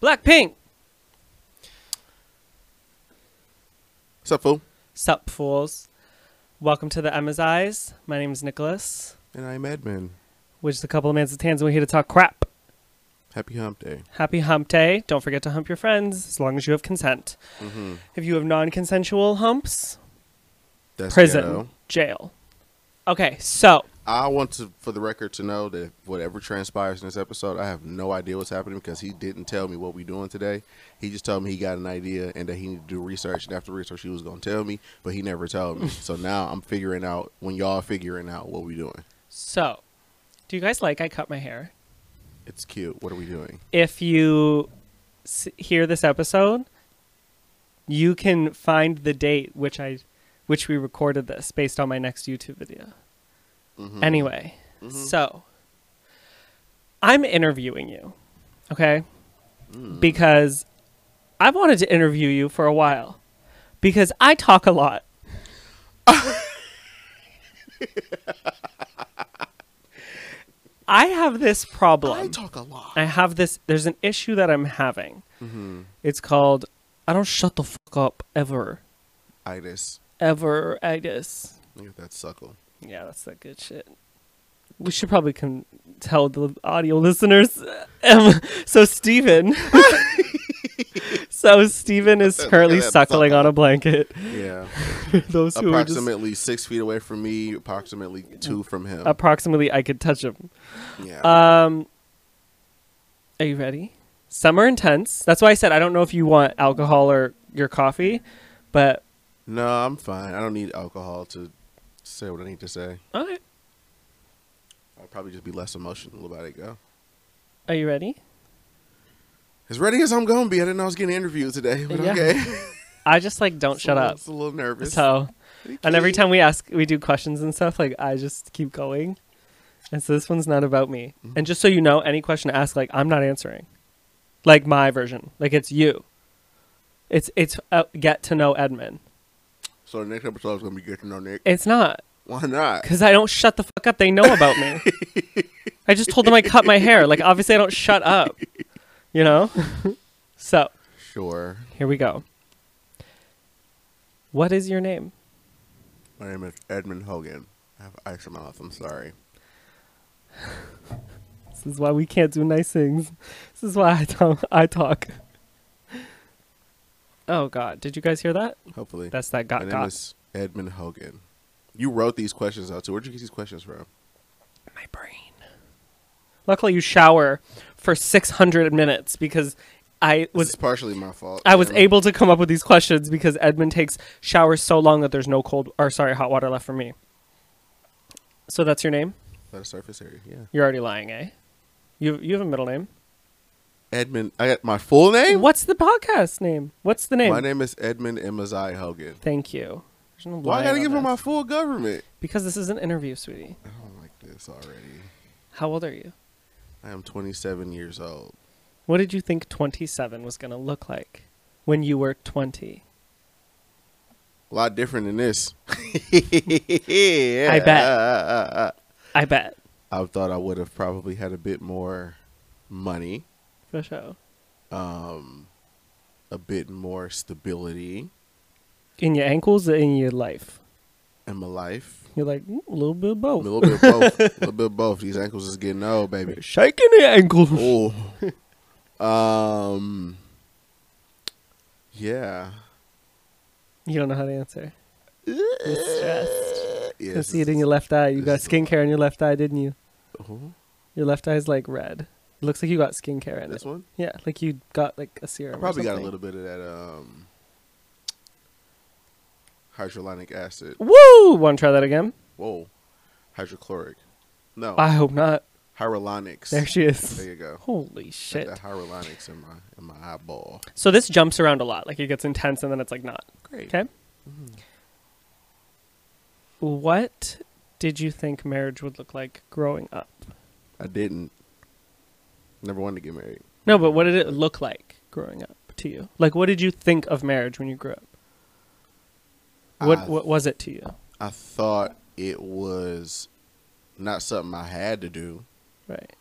Blackpink. What's up, fool? Sup, fools. Welcome to the Emma's Eyes. My name is Nicholas, And I'm Edmund. which is a couple of mans of tans, and we're here to talk crap. Happy Hump Day. Happy hump day. Don't forget to hump your friends as long as you have consent. Mm-hmm. If you have non consensual humps, That's prison, ghetto. jail. Okay, so I want to, for the record, to know that whatever transpires in this episode, I have no idea what's happening because he didn't tell me what we're doing today. He just told me he got an idea and that he needed to do research. And after research, he was going to tell me, but he never told me. so now I'm figuring out when y'all figuring out what we're doing. so do you guys like I cut my hair? It's cute. What are we doing? if you s- hear this episode, you can find the date which I, which we recorded this based on my next YouTube video. Mhm. Anyway, Mhm. so I'm interviewing you, okay? Mm. Because I've wanted to interview you for a while because I talk a lot. I have this problem. I talk a lot. I have this. There's an issue that I'm having. Mm-hmm. It's called I don't shut the fuck up ever, Itis. ever. I guess. Look at that suckle. Yeah, that's that good shit. We should probably can tell the audio listeners. Um, so Steven. so Steven is currently suckling on a blanket. Yeah. Those who are just approximately six feet away from me, approximately two from him. approximately, I could touch him. yeah. Um, are you ready? Summer intense. That's why I said I don't know if you want alcohol or your coffee, but no, I'm fine. I don't need alcohol to say what I need to say. okay. I'll probably just be less emotional about it. Go. Are you ready? As ready as I'm gonna be. I didn't know I was getting interviewed today, but Yeah. okay. I just like don't It's shut little- up. It's a little nervous. So, and every time we ask, we do questions and stuff. Like I just keep going, and so this one's not about me. Mhm. And just so you know, any question asked, like I'm not answering. Like my version, like it's you. It's it's uh, get to know Edmund. So the next episode is gonna be good to know Nick. It's not Why not? because I don't shut the fuck up. They know about me. I just told them I cut my hair. Like obviously I don't shut up. You know. so Sure. here we go. What is your name? My name is Edmund Hogan. I have ice in my mouth. I'm sorry. This is why we can't do nice things. This is why I talk. I talk. Oh God! Did you guys hear that? Hopefully. That's that My name got. is Edmund Hogan. You wrote these questions out too. Where'd you get these questions from? My brain. Luckily, you shower for six hundred minutes because I This was is partially my fault. I was Damn. able to come up with these questions because Edmund takes showers so long that there's no cold or sorry hot water left for me. So that's your name. By a surface area. Yeah. You're already lying, eh? You you have a middle name. Edmund. I got my full name. What's the podcast name? What's the name? My name is Edmund Emazai Hogan. Thank you. There's no Why I gotta give him this. my full government? Because this is an interview, sweetie. I don't like this already. How old are you? I am 27 years old. What did you think 27 was to look like when you were 20? A lot different than this. I bet. I bet. I thought I would have probably had a bit more money, For sure. um, a bit more stability In your ankles or in your life? in my life. You're like, "Mm, a little bit of both. A little bit of both. A little bit of both. These ankles is getting old, baby. Shaking the ankles. Oh. um. Yeah. You don't know how to answer. You're stressed. Yeah, I see it in your left eye. You got skincare in your left eye, didn't you? Oh, Your left eye is like red. It looks like you got skincare in this it. one. Yeah, like you got like a serum. or probably got a little bit of that um hydrolonic acid. Woo! Want to try that again? Whoa, hydrochloric. No, I hope not. hyrolonics. There she is. There you go. Holy Got shit. That hyrolonics in my in my eyeball. So this jumps around a lot. Like it gets intense and then it's like not. Great. Okay. Mhm. What did you think marriage would look like growing up? I didn't. Never wanted to get married. No, but what did it look like growing up to you? Like what did you think of marriage when you grew up? What I- what was it to you? I thought it was not something I had to do. Right.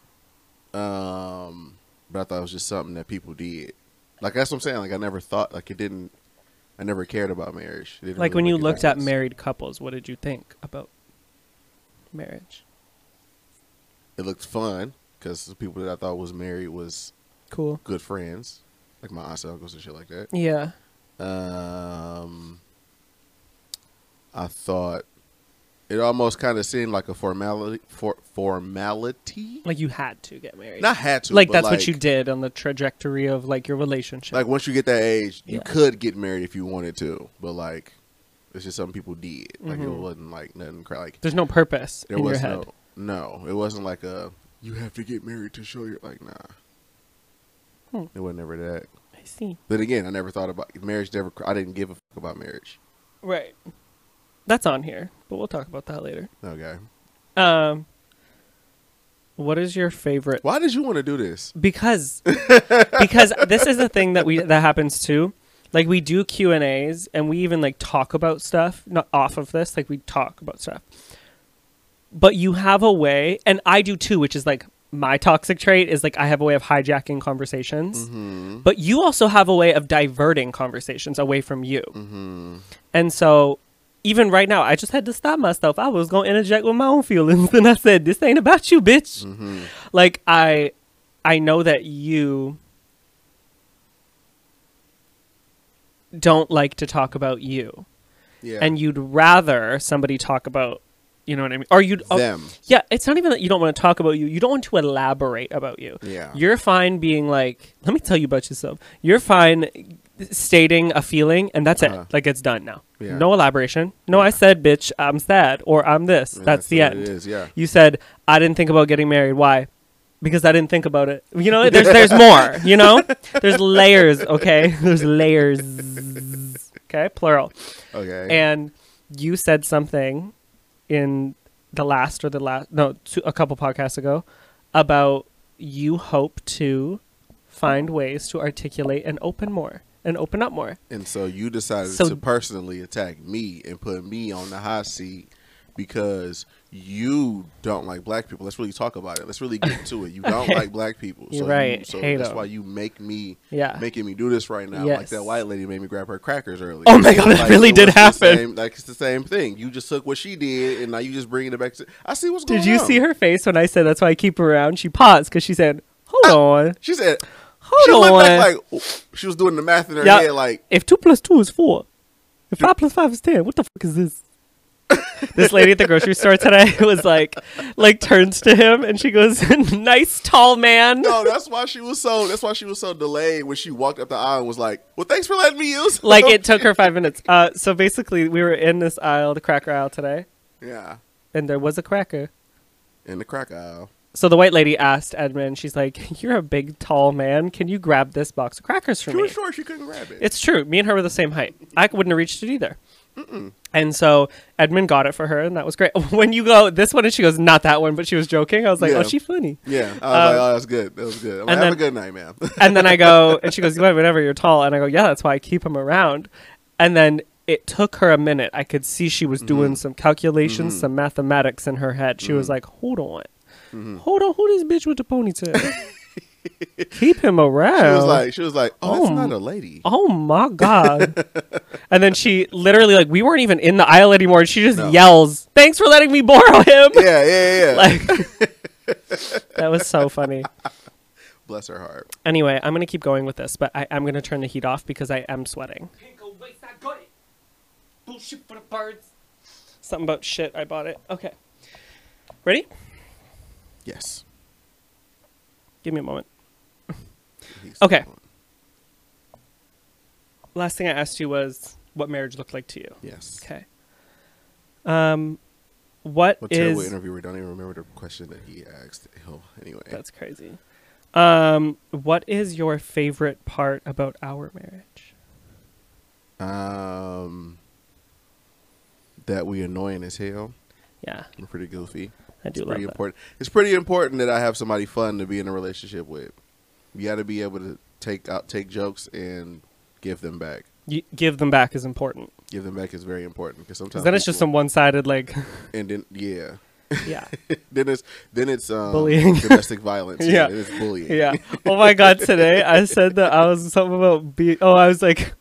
Um, but I thought it was just something that people did. Like that's what I'm saying. Like I never thought like it didn't. I never cared about marriage. Like really when you looked at married couples, what did you think about marriage? it looked fun because the people that I thought was married was Cool. good friends, like my aunts and uncles and shit like that. Yeah. Um, I thought it almost kind of seemed like a formality. For formality, Like you had to get married. not had to. like that's what you did on the trajectory of like your relationship. Like once you get that age, you Yeah. could get married if you wanted to, but like it's just something people did. Like it Mhm. wasn't like nothing. Like There's no purpose there in your was head. no, no. It wasn't like a you have to get married to show your like nah. Hmm. It wasn't ever that. I see. But again, I never thought about marriage. Never, I didn't give a fuck about marriage. Right. That's on here, but we'll talk about that later. Okay. Um, what is your favorite? Why did you want to do this? Because because this is the thing that we that happens too. Like we do Q and A's, and we even like talk about stuff. Not off of this, like we talk about stuff. But you have a way, and I do too, which is like my toxic trait is like I have a way of hijacking conversations. Mm-hmm. But you also have a way of diverting conversations away from you. Mm-hmm. And so, even right now, I just had to stop myself. I was going to interject with my own feelings. And I said, This ain't about you, bitch. Mm-hmm. Like, I. I know that you don't like to talk about you, Yeah. and you'd rather somebody talk about, you know what I mean? Or you'd oh, them. yeah. It's not even that you don't want to talk about you. You don't want to elaborate about you. Yeah. You're fine being like, let me tell you about yourself. You're fine stating a feeling, and that's Uh-huh. it. Like it's done now. Yeah. No elaboration. No, I said, bitch, I'm sad, or I'm this. Yeah, that's the end. It is. Yeah. You said, I didn't think about getting married. Why? Because I didn't think about it. You know, there's there's more. You know, there's layers. Okay, there's layers. Okay, plural. Okay. And you said something in the last or the last no two, a couple podcasts ago about you hope to find ways to articulate and open more and open up more. And so you decided So- to personally attack me and put me on the hot seat because you don't like black people. Let's really talk about it. Let's really get into it. You don't like black people. So right. You, so Hate that's 'em. why you make me Yeah. making me do this right now. Like that white lady made me grab her crackers earlier. Oh my God, that Like, really did happen. same- like it's the same thing. You just took what she did and now you just bringing it back to. I see what's going on. Did you see her face when I said that's why I keep her around? She paused because she said, "Hold on, She said. Hold she looked on." back like she was doing the math in her head. Like if two plus two is four, if five plus five is ten, what the fuck is this? this lady at the grocery store today was like, like turns to him and she goes, "Nice tall man." No, that's why she was so. That's why she was so delayed when she walked up the aisle and was like, "Well, thanks for letting me use." like it took her five minutes. Uh, so basically, we were in this aisle, the cracker aisle today, Yeah, and there was a cracker. in the cracker aisle. So the white lady asked Edmund, she's like, "You're a big, tall man. Can you grab this box of crackers for She me?" was sure she couldn't grab it. It's true. Me and her were the same height. I wouldn't have reached it either. And so Edmund got it for her, and that was great. When you go this one, and she goes, "Not that one," but she was joking. I was like, Yeah. "Oh, she funny." yeah, I was Um, like, "Oh, that's good. That was good." I'm like, and Have a then- good night, ma'am. And then I go, and she goes, "You whatever. You're tall." And I go, "Yeah, that's why I keep him around." And then it took her a minute. I could see she was doing Mhm. some calculations, Mhm. some mathematics in her head. She was Mhm. like, "Hold on, Mhm. hold on, who this bitch with the ponytail? keep him around." She was like, "She was like, oh, that's Oh, not a lady." Oh my god! and then she literally like we weren't even in the aisle anymore. And she just No. yells, "Thanks for letting me borrow him!" Yeah, yeah, yeah. like that was so funny. Bless her heart. Anyway, I'm gonna keep going with this, but I, I'm gonna turn the heat off because I am sweating. Bullshit for the birds. Something about shit. I bought it. Okay. Ready? Yes. Give me a moment. Okay. Last thing I asked you was what marriage looked like to you. Yes. Okay. Um, what What terrible is interviewer? Don't even remember the question that he asked. Oh, anyway. that's crazy. Um, what is your favorite part about our marriage? um, that we annoying as hell. Yeah, We're pretty goofy. I do it's love pretty that. important. It's pretty important that I have somebody fun to be in a relationship with. You got to be able to take out take jokes and give them back. You, give them back is important. Give them back is very important because sometimes Because then it's just some one-sided like. and then yeah, Yeah. then it's then it's um, Bullying. domestic violence. Yeah. Yeah, it's bullying. Yeah. Oh my god, today I said that I was something about being oh, I was like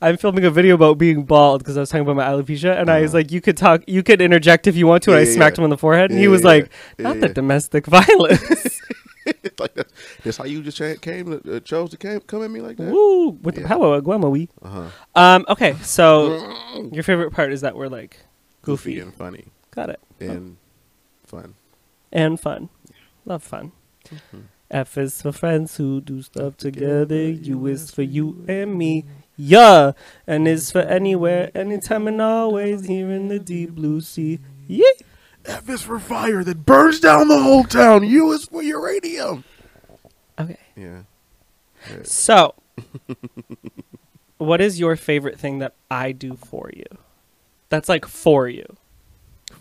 I'm filming a video about being bald because I was talking about my alopecia and I was Uh-huh. like you could talk you could interject if you want to and I Yeah, yeah, smacked yeah. him on the forehead and he Yeah, was yeah, like not the domestic violence. Like that's, that's how you just came uh, chose to came, come at me like that. Woo, with the power of Guamawi. Uh huh. Um okay, so your favorite part is that we're like goofy. Goofy and funny Got it. and fun. And fun. Love fun. F is for friends who do stuff together. U is for you and me. Yeah. And is for anywhere, anytime, and always here in the deep blue sea. Yeah. F is for fire that burns down the whole town. U is for uranium. Okay. Yeah. Yeah. So, what is your favorite thing that I do for you? That's like for you.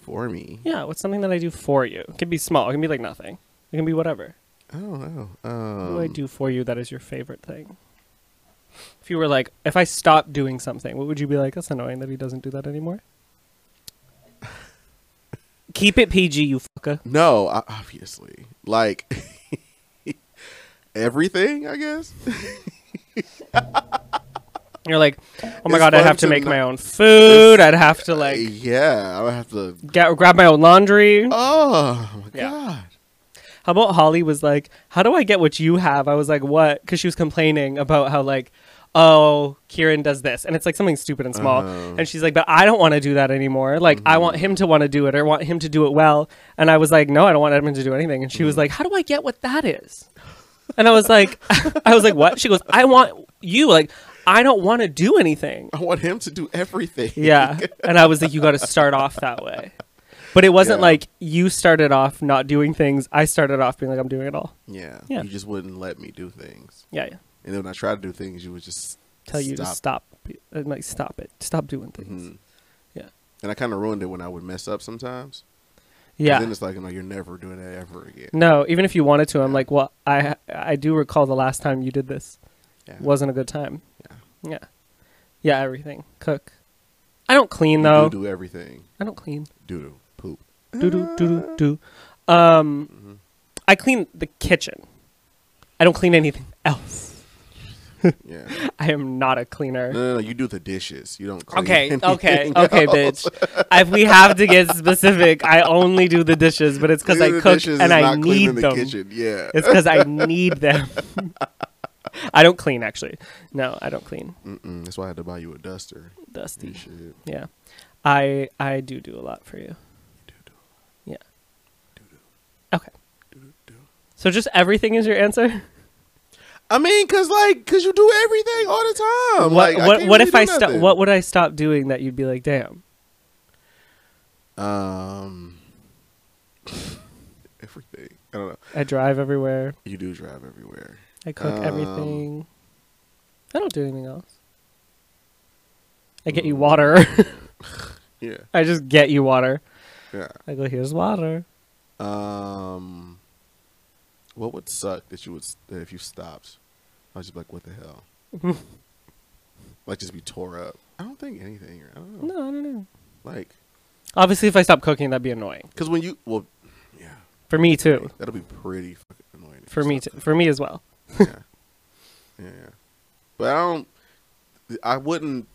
For me, Yeah. What's something that I do for you? It can be small. It can be like nothing. It can be whatever. Oh, don't know. What Um, do I do for you that is your favorite thing? If you were like, if I stopped doing something, what would you be like? That's annoying that he doesn't do that anymore. Keep it PG, you fucker. No, obviously, like everything. I guess. You're like, oh my It's god, I'd have to to make not- my own food. I'd have to uh, like yeah, I would have to. get, grab my own laundry. Oh my Yeah. god. How about Holly was like, how do I get what you have? I was like, what? Because she was complaining about how like, oh, Kieran does this, and it's like something stupid and small. Uh-huh. And she's like, but I don't want to do that anymore. Like, I want him to want to do it or want him to do it well. And I was like, no, I don't want Edmund to do anything. And she was like, how do I get what that is? And I was like, I was like, what? She goes, I want you. Like, I don't want to do anything. I want him to do everything. Yeah. And I was like, you got to start off that way. But it wasn't Yeah. like you started off not doing things. I started off being like, I'm doing it all. yeah. Yeah. You just wouldn't let me do things, Yeah, yeah. and then when I tried to do things, you would just Tell you to Stop. stop. Like, stop it. Stop doing things. Mhm. Yeah. And I kind of ruined it when I would mess up sometimes. Yeah. Then it's like, I'm like, you're never doing that ever again. No, even if you wanted to, I'm Yeah. like, well, I I do recall the last time you did this Yeah. wasn't a good time. Yeah. Yeah, yeah, everything. Cook. I don't clean You though. do, do everything. I don't clean. Do do. Do do do do. Um, Mhm. I clean the kitchen. I don't clean anything else. Yeah. I am not a cleaner. No, no, no. You do the dishes. You don't. Clean Okay, okay, anything okay, bitch. If we have to get specific, I only do the dishes, but it's because I cook and I need the them. kitchen. Yeah. It's because I need them. I don't clean actually. No, I don't clean. Mm-mm. That's why I had to buy you a duster. Dusty. Yeah, I I do do a lot for you. Do do Yeah. do do Okay. So just everything is your answer. I mean, cause like, cause you do everything all the time. what Like, what what really if I stop? What would I stop doing that you'd be like, damn? Um, everything. I don't know. I drive everywhere. You do drive everywhere. I cook Um, everything. I don't do anything else. I get you Mm. water. Yeah. I just get you water. Yeah. I go, here's water. Um, what would suck that you would that if you stopped? I was just like, what the hell? like just be tore up. I don't think anything. I don't know. No, I don't know. Like, Obviously, if I stop cooking, that'd be annoying cause when you well, yeah, for me too. that'll be pretty fucking annoying. For me, too. for me as well. yeah, yeah, yeah. But I don't. I wouldn't.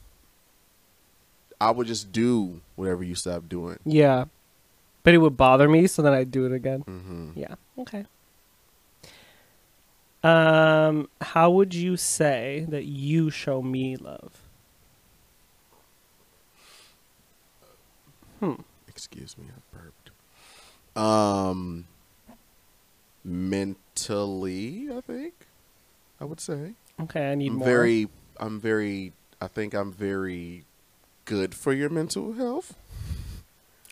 I would just do whatever you stop doing. Yeah, but it would bother me, so then I'd do it again. hmm Yeah. Okay. Um, how would you say that you show me love? Hmm. Excuse me, I burped. Um, mentally, I think I would say Okay, I need I'm more. very. I'm very. I think I'm very good for your mental health.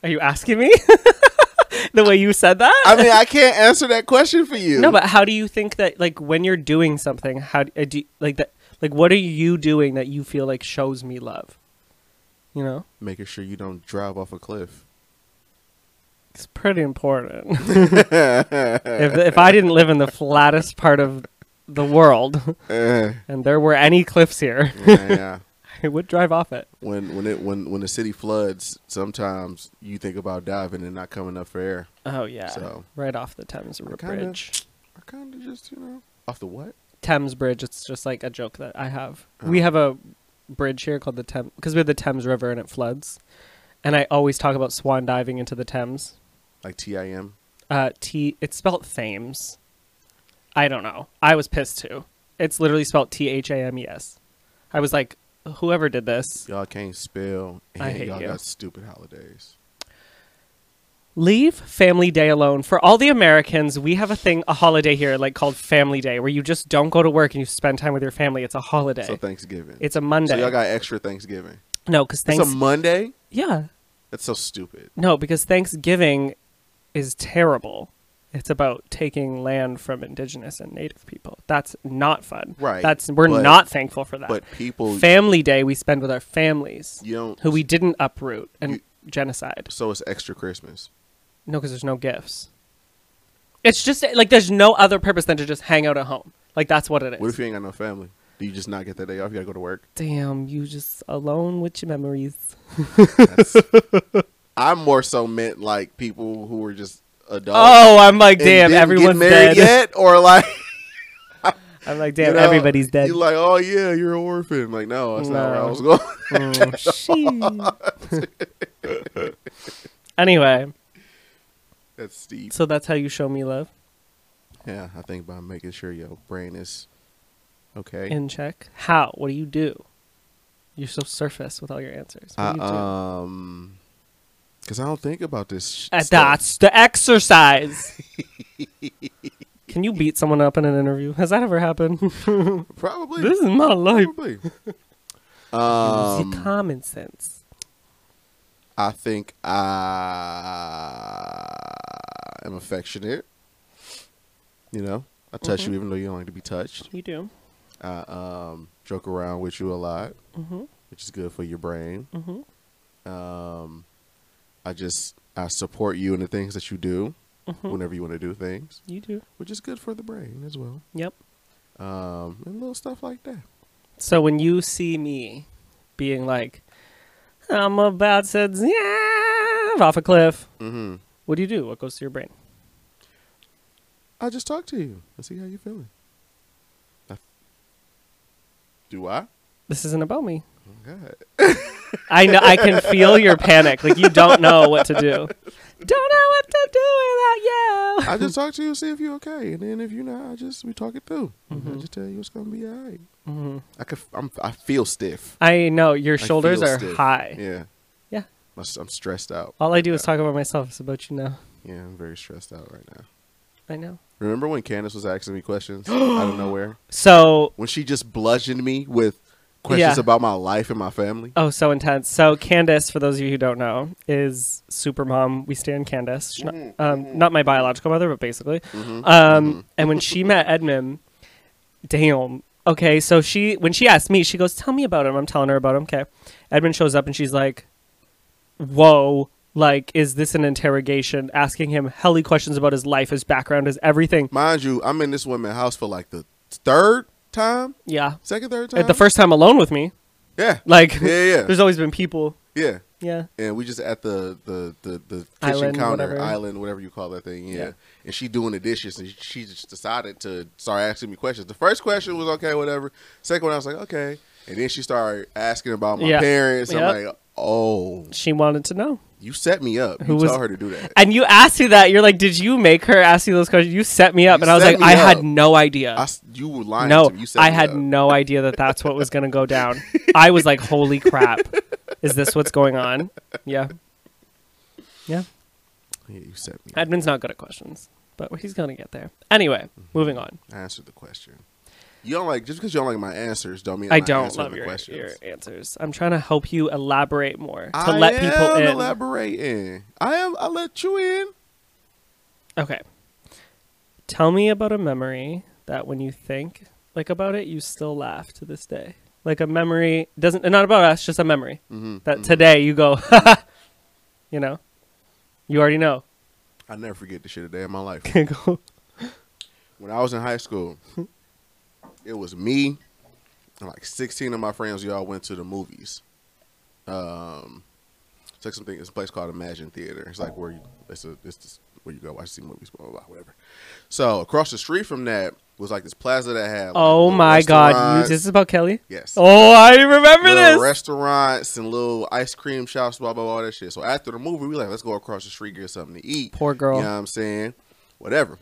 Are you asking me? the way you said that? I mean, I can't answer that question for you. no, but how do you think that like when you're doing something, how uh, do you, like that like what are you doing that you feel like shows me love? You know? making sure you don't drive off a cliff. It's pretty important. if if I didn't live in the flattest part of the world Eh, and there were any cliffs here, yeah, yeah. It would drive off it. when when it when when the city floods, sometimes you think about diving and not coming up for air. Oh yeah, So- right off the Thames I River kinda- Bridge. I kind of just you know off the what? Thames Bridge. It's just like a joke that I have. We Oh. have a bridge here called the Thames because we have the Thames River and it floods, and I always talk about swan diving into the Thames. Like T I M. Uh, T. It's spelled Thames. I don't know. I was pissed too. It's literally spelled T H A M E S. I was like, whoever did this, Y'all can't spell. And I hate y'all you. got stupid holidays. leave Family Day alone. For all the Americans, we have a thing, a holiday here, like called Family Day, where you just don't go to work and you spend time with your family. It's a holiday. So Thanksgiving. it's a Monday. So y'all got extra Thanksgiving. no, because Thanksgiving. It's a Monday. yeah, That's so stupid. no, because Thanksgiving is terrible. It's about taking land from indigenous and native people. That's not fun. Right, That's we're but- not thankful for that. But people, Family Day we spend with our families, you don't. who we didn't uproot and You- genocide. So it's extra Christmas. No, because there's no gifts. It's just like there's no other purpose than to just hang out at home. Like that's what it is. What if you ain't got no family? Do you just not get that day off? You gotta go to work. Damn, you just alone with your memories. I'm more so meant like people who are just adults. Oh, I'm like, damn, everyone's married dead. yet, or like I'm like, you damn, know, everybody's dead. You're like, oh yeah, you're an orphan. Like, no, that's not where I No. was going. Mm, anyway, that's steep. so that's how you show me love Yeah, I think by making sure your brain is okay. in check. How? What do you do? You're so surface with all your answers. What do you do? um, because I don't think about this. Sh- Uh, that's the exercise. Can you beat someone up in an interview? Has that ever happened? Probably. this is my life. Probably. Use um, your common sense. I think I am affectionate. You know, I touch Mhm. you even though you don't like to be touched. You do. I um, joke around with you a lot, Mm-hmm. which is good for your brain. Mm-hmm. Um, I just I support you in the things that you do Mm-hmm. whenever you want to do things, You do. which is good for the brain as well. Yep. Um, and little stuff like that. So when you see me being like, I'm about to yeah, off a cliff, Mm-hmm. what do you do? What goes to your brain? I just talk to you and see how you're feeling. I- do I? This isn't about me. Oh, God. I know. I can feel your panic. Like you don't know what to do. Don't know what to do without you. I just talk to you and see if you're okay, and then if you're not, I just we talk it through. And I just tell you it's gonna be alright. Mhm. I could, I'm, I feel stiff. I know your shoulders are stiff. high. Yeah. Yeah. I'm s- I'm stressed out. All I do is talk about myself. It's about you now. Yeah, I'm very stressed out right now. I know. Remember when Candace was asking me questions out of nowhere? So When she just bludgeoned me with questions Yeah. about my life and my family? Oh, so intense. So Candace, for those of you who don't know, is super mom. We stand Candace. Not- Mhm, um, not my biological mother, but basically. Mhm, Um, mhm. and when she met Edmund, damn. Okay, so she when she asked me, she goes, "Tell me about him." I'm telling her about him. Okay, Edmund shows up and she's like, "Whoa." Like, is this an interrogation? Asking him helly questions about his life, his background, his everything. Mind you, I'm in this woman's house for like the third time, Yeah. second, third uh, time. At the first time alone with me. yeah, Like, yeah, yeah, there's always been people. yeah. Yeah. And we just at the the the, the kitchen Island, counter whatever. island, whatever you call that thing. Yeah. Yeah. And she doing the dishes, and she just decided to start asking me questions. The first question was okay, whatever. Second one, I was like, okay. And then she started asking about my Yeah. parents. Yep. I'm like, oh, She wanted to know. You set me up. Who you was- told her to do that. And you asked me that. You're like, did you make her ask you those questions? You set me up. You and I was like, I had no idea. I you were lying no, to me. You set I had up. no idea that that's what was going to go down. I was like, holy crap. Is this what's going on? Yeah. Yeah. Yeah, you set me. up. Edmund's not good at questions, but he's going to get there. Anyway, mm-hmm. moving on. I answered the question. You don't like just because you don't like my answers, don't mean I I'm not don't love your, questions. your answers. I'm trying to help you elaborate more to I let people in. elaborating. I am. I let you in. Okay. Tell me about a memory that when you think like about it, you still laugh to this day. Like a memory doesn't not about us, just a memory Mm-hmm, that today you go, you know, you already know. I never forget the shit a day in my life. Can't Go, when I was in high school, it was me, and like 16 of my friends, we all went to the movies. Um, it's like something. It's a place called Imagine Theater. It's like where you. It's a. It's just where you go watch see movies. Blah blah blah. Whatever. So across the street from that was like this plaza that had. Like, Oh my god, you, this is about Kelly? yes. Oh, I remember little this. restaurants and little ice cream shops, blah blah blah, all that shit. So after the movie, we like, let's go across the street get something to eat. Poor girl. You know what I'm saying? Whatever.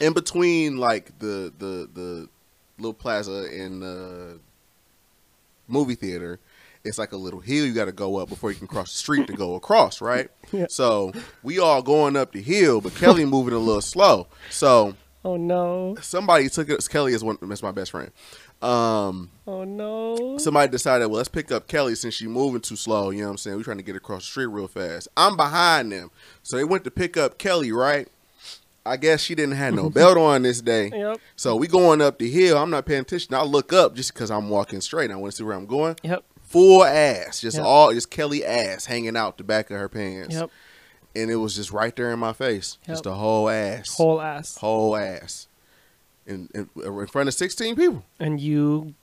In between, like the the the little plaza in the movie theater, it's like a little hill you got to go up before you can cross the street to go across, right? Yeah. So we all going up the hill, but Kelly moving a little slow. So Oh no. somebody took it. Kelly is one. That's my best friend. Um, Oh no. somebody decided, well, let's pick up Kelly since she's moving too slow. You know what I'm saying? We're trying to get across the street real fast. I'm behind them. So they went to pick up Kelly, right? I guess she didn't have no belt on this day. Yep. So we going up the hill. I'm not paying attention. I look up just because I'm walking straight. I want to see where I'm going. Yep. Full ass, just Yep. all, just Kelly ass hanging out the back of her pants, Yep. and it was just right there in my face, Yep. just a whole ass, Whole ass. whole ass, in, in in front of 16 people. And you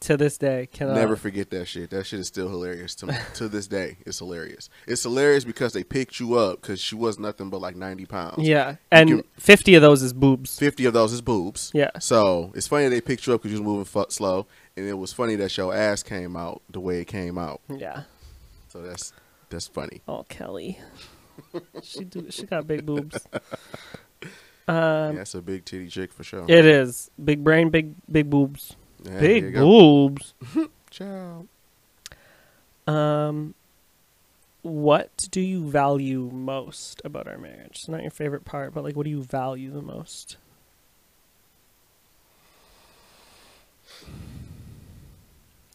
to this day cannot Never forget that shit. That shit is still hilarious to me. to this day, it's hilarious. It's hilarious because they picked you up because she was nothing but like ninety pounds. Yeah. And can- 50 of those is boobs. Fifty of those is boobs. Yeah. So it's funny they picked you up because you was moving slow, and it was funny that your ass came out the way it came out. Yeah. So that's that's funny. Oh, Kelly. she do, she got big boobs. Um Yeah, that's a big titty chick for sure. it is. Big brain, big big boobs. Yeah, big boobs. Ciao. Um what do you value most about our marriage? It's not your favorite part, but like what do you value the most?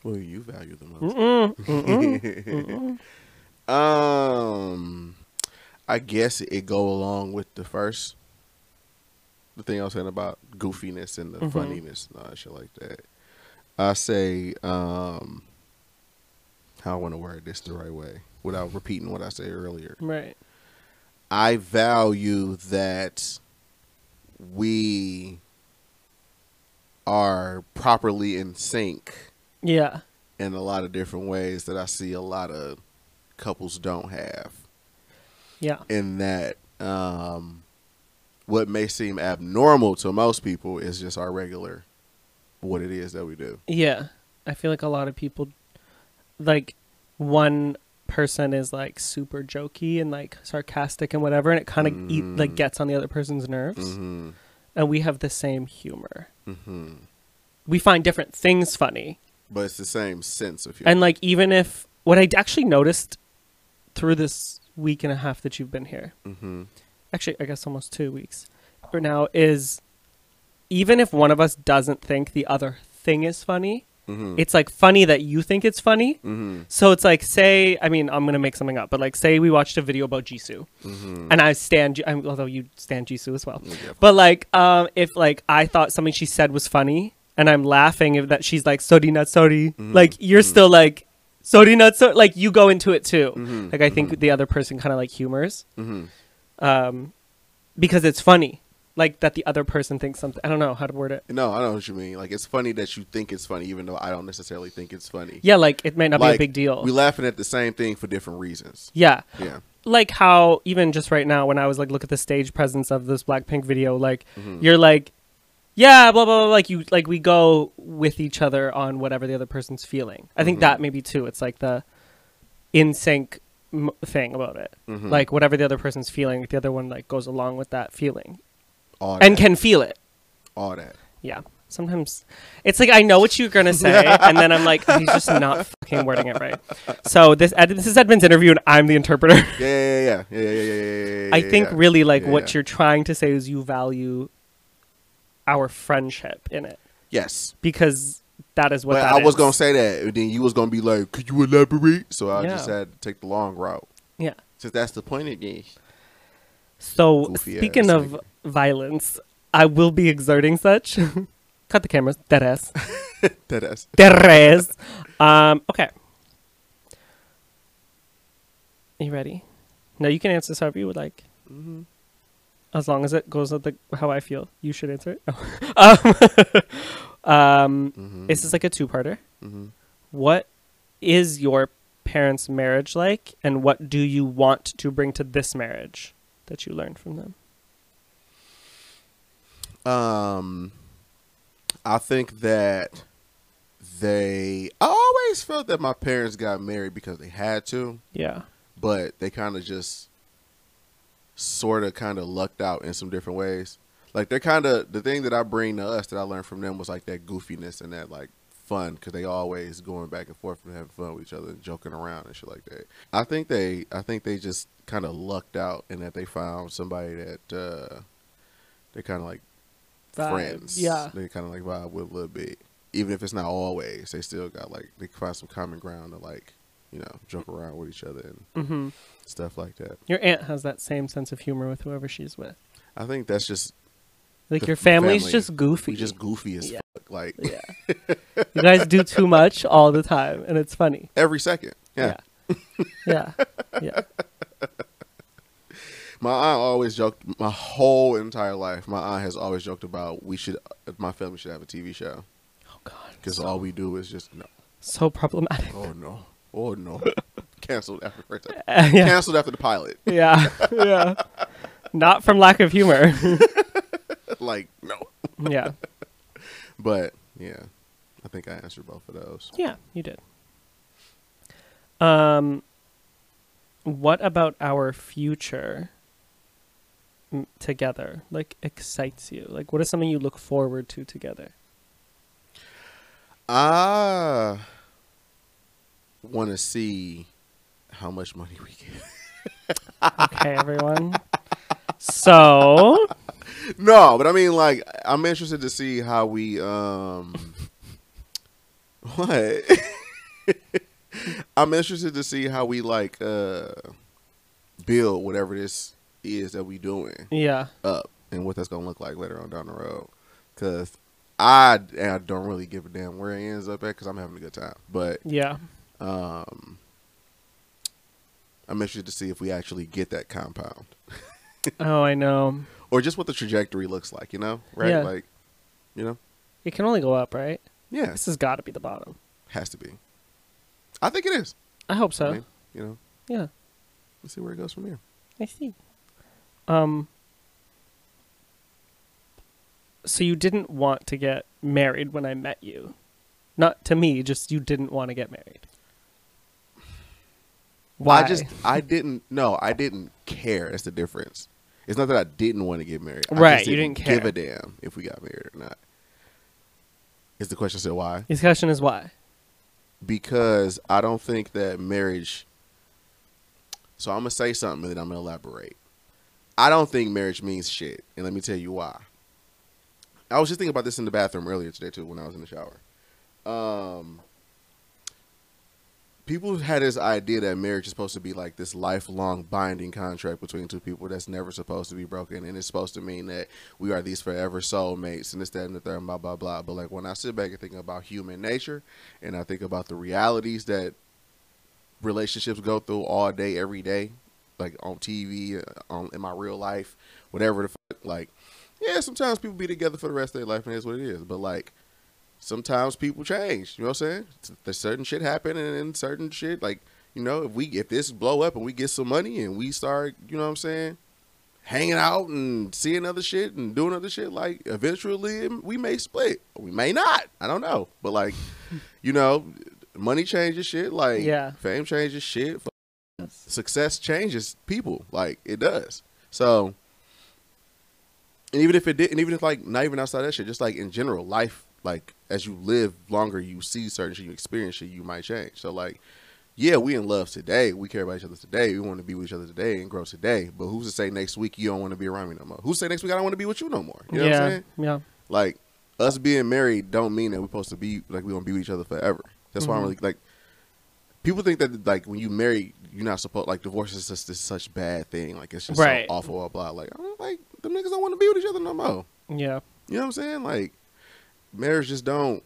What do you value the most? Mm-mm, mm-mm, mm-mm. Um, I guess it go along with the first. The thing I was saying about goofiness and the Mhm. funniness and all that shit like that. I say, um, how I want to word this the right way without repeating what I said earlier. Right. I value that we are properly in sync Yeah. in a lot of different ways that I see a lot of couples don't have. Yeah. In that, um, what may seem abnormal to most people is just our regular, what it is that we do. Yeah. I feel like a lot of people like one person is like super jokey and like sarcastic and whatever and it kind of eat like gets on the other person's nerves Mm-hmm. and we have the same humor. Mm-hmm. We find different things funny. But it's the same sense of humor. And like even if what I actually noticed through this week and a half that you've been here, mm-hmm. actually I guess almost 2 weeks for now is even if one of us doesn't think the other thing is funny, Mm-hmm. it's like funny that you think it's funny. mm-hmm. So it's like, say, I mean, I'm gonna make something up, but like, say we watched a video about Jisoo, Mm-hmm. and I stand, I, although you stand Jisoo as well, Yeah. but like, um, if like I thought something she said was funny, and I'm laughing if that she's like sorry not sorry, Mhm. like you're Mhm. still like sorry not sorry, like you go into it too. Mhm. Like I think the other person kind of like humors, Mm-hmm. um, because it's funny, like that the other person thinks something. I don't know how to word it. No, I don't know what you mean. Like it's funny that you think it's funny, even though I don't necessarily think it's funny. Yeah, like it may not be a big deal. We laughing at the same thing for different reasons. yeah, Yeah. like how even just right now when I was like look at the stage presence of this Blackpink video, like Mhm. you're like, yeah, blah blah blah. Like you like we go with each other on whatever the other person's feeling. I think Mhm. that maybe too. It's like the in sync thing about it. Mhm. Like whatever the other person's feeling, the other one like goes along with that feeling all and that. can feel it. All that. Yeah. Sometimes it's like I know what you're gonna say, and then I'm like, he's just not fucking wording it right. So this Ed, this is Edmund's interview, and I'm the interpreter. Yeah, yeah, yeah, yeah, yeah, yeah. yeah, yeah, yeah I think yeah. really like yeah, what yeah. you're trying to say is you value our friendship in it. Yes. Because that is what. But I is. was gonna say that, and then you was gonna be like, "Could you elaborate?" So I yeah. just had to take the long route. Yeah. Since that's the point of it. So Goofy speaking of violence, I will be exerting such. Cut the cameras. Dead ass. That is. Dead ass. Um. Okay. You ready? No, you can answer this however you would like. Mm-hmm. As long as it goes with the how I feel, you should answer it. Oh. um, um, Mm-hmm. this is like a two-parter. mm-hmm. What is your parents' marriage like, and what do you want to bring to this marriage that you learned from them? Um, I think that they. I always felt that my parents got married because they had to, Yeah. but they kind of just sort of kind of lucked out in some different ways. Like they're kind of the thing that I bring to us that I learned from them was like that goofiness and that like fun because they always going back and forth and having fun with each other and joking around and shit like that. I think they I think they just kind of lucked out in that they found somebody that uh they kind of like Vibe, friends. yeah. they kind of like vibe with a little bit. Even if it's not always, they still got like they find some common ground to like you know joke around with each other and hmm stuff like that. Your aunt has that same sense of humor with whoever she's with. I think that's just Like your family's family. just goofy. we just goofy as Yeah. fuck. Like yeah. you guys do too much all the time, and it's funny. every second. Yeah. Yeah. Yeah. yeah. My aunt always joked my whole entire life. My aunt has always joked about we should my family should have a TV show Oh God. because so, all we do is just no. so problematic. Oh no. Oh no. Canceled after the first episode. Uh, yeah. Canceled after the pilot. Yeah. Yeah. Not from lack of humor. like no. yeah. But yeah, I think I answered both of those. Yeah, you did. Um, what about our future together? Like excites you? Like, what is something you look forward to together? I want to see how much money we get. Okay, everyone. So, No, but I mean, like, I'm interested to see how we um. what? I'm interested to see how we like uh build whatever this is that we doing yeah, up and what that's gonna look like later on down the road. Cause I, I don't really give a damn where it ends up at because I'm having a good time. But yeah, um, I'm interested to see if we actually get that compound oh, I know. or just what the trajectory looks like. You know, right? Yeah. Like, you know, It can only go up, right? yeah, This has got to be the bottom. has to be. I think it is. I hope so. I mean, you know, yeah, let's see where it goes from here. I see. Um. So you didn't want to get married when I met you, not to me. Just you didn't want to get married. Why? I just, I didn't. No, I didn't care. That's the difference. It's not that I didn't want to get married. I Right, just you didn't didn't care. give a damn if we got married or not. Is the question still why? His question is why. because I don't think that marriage. So I'm gonna say something and then I'm gonna elaborate. I don't think marriage means shit, and let me tell you why. I was just thinking about this in the bathroom earlier today too when I was in the shower. Um, people had this idea that marriage is supposed to be like this lifelong binding contract between two people that's never supposed to be broken, and it's supposed to mean that we are these forever soulmates and this, that, and the third, blah, blah, blah. But like when I sit back and think about human nature, and I think about the realities that relationships go through all day, every day, like on TV, uh, on in my real life, whatever the fuck, like, yeah, sometimes people be together for the rest of their life, and that's what it is. But like, sometimes people change. You know what I'm saying? There's certain shit happen, and then certain shit like you know if we if this blow up and we get some money and we start, you know what I'm saying, hanging out and seeing other shit and doing other shit, like eventually we may split. We may not. I don't know. But like, you know, money changes shit. Like Yeah. fame changes shit. Success changes people. Like it does. So. And even if it didn't, even if like not even outside that shit, just like in general, life, like as you live longer, you see certain shit, you experience shit, you might change. So like, yeah, we in love today, we care about each other today, we want to be with each other today and grow today. But who's to say next week you don't want to be around me no more? Who's to say next week I don't want to be with you no more? You know yeah, what I'm saying? yeah, Like us being married don't mean that we're supposed to be like we gonna be with each other forever. That's why I'm Mhm. really like. People think that like when you marry, you're not supposed like divorce is just this such bad thing. Like it's just Right. so awful, blah blah. Like I don't like the niggas don't want to be with each other no more. yeah. You know what I'm saying? Like marriage just don't.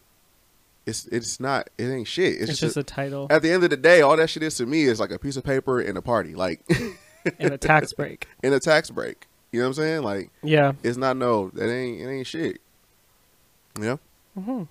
It's it's not. It ain't shit. It's, It's, just, just a- a title at the end of the day, all that shit is to me is like a piece of paper and a party, like and a tax break. in a tax break. You know what I'm saying? Like Yeah. it's not no that ain't it ain't shit. You know? Mm-hmm.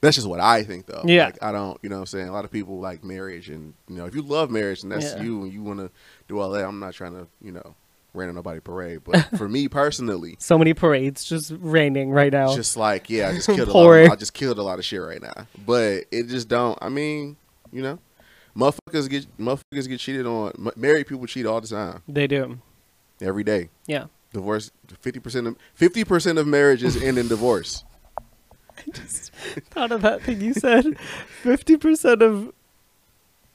That's just what I think though. Yeah. Like I don't you know what I'm saying? A lot of people like marriage and you know, if you love marriage and that's Yeah. you and you wanna do all that, I'm not trying to, you know, rain on nobody parade. But for me personally, So many parades just raining right now. Just like, yeah, I just killed a lot. Of, I just killed a lot of shit right now. But it just don't. I mean, you know, motherfuckers get motherfuckers get cheated on. M- married people cheat all the time, they do. every day. Yeah. Divorce. Fifty percent of fifty percent of marriages end in divorce. I just thought of that thing you said. Fifty percent of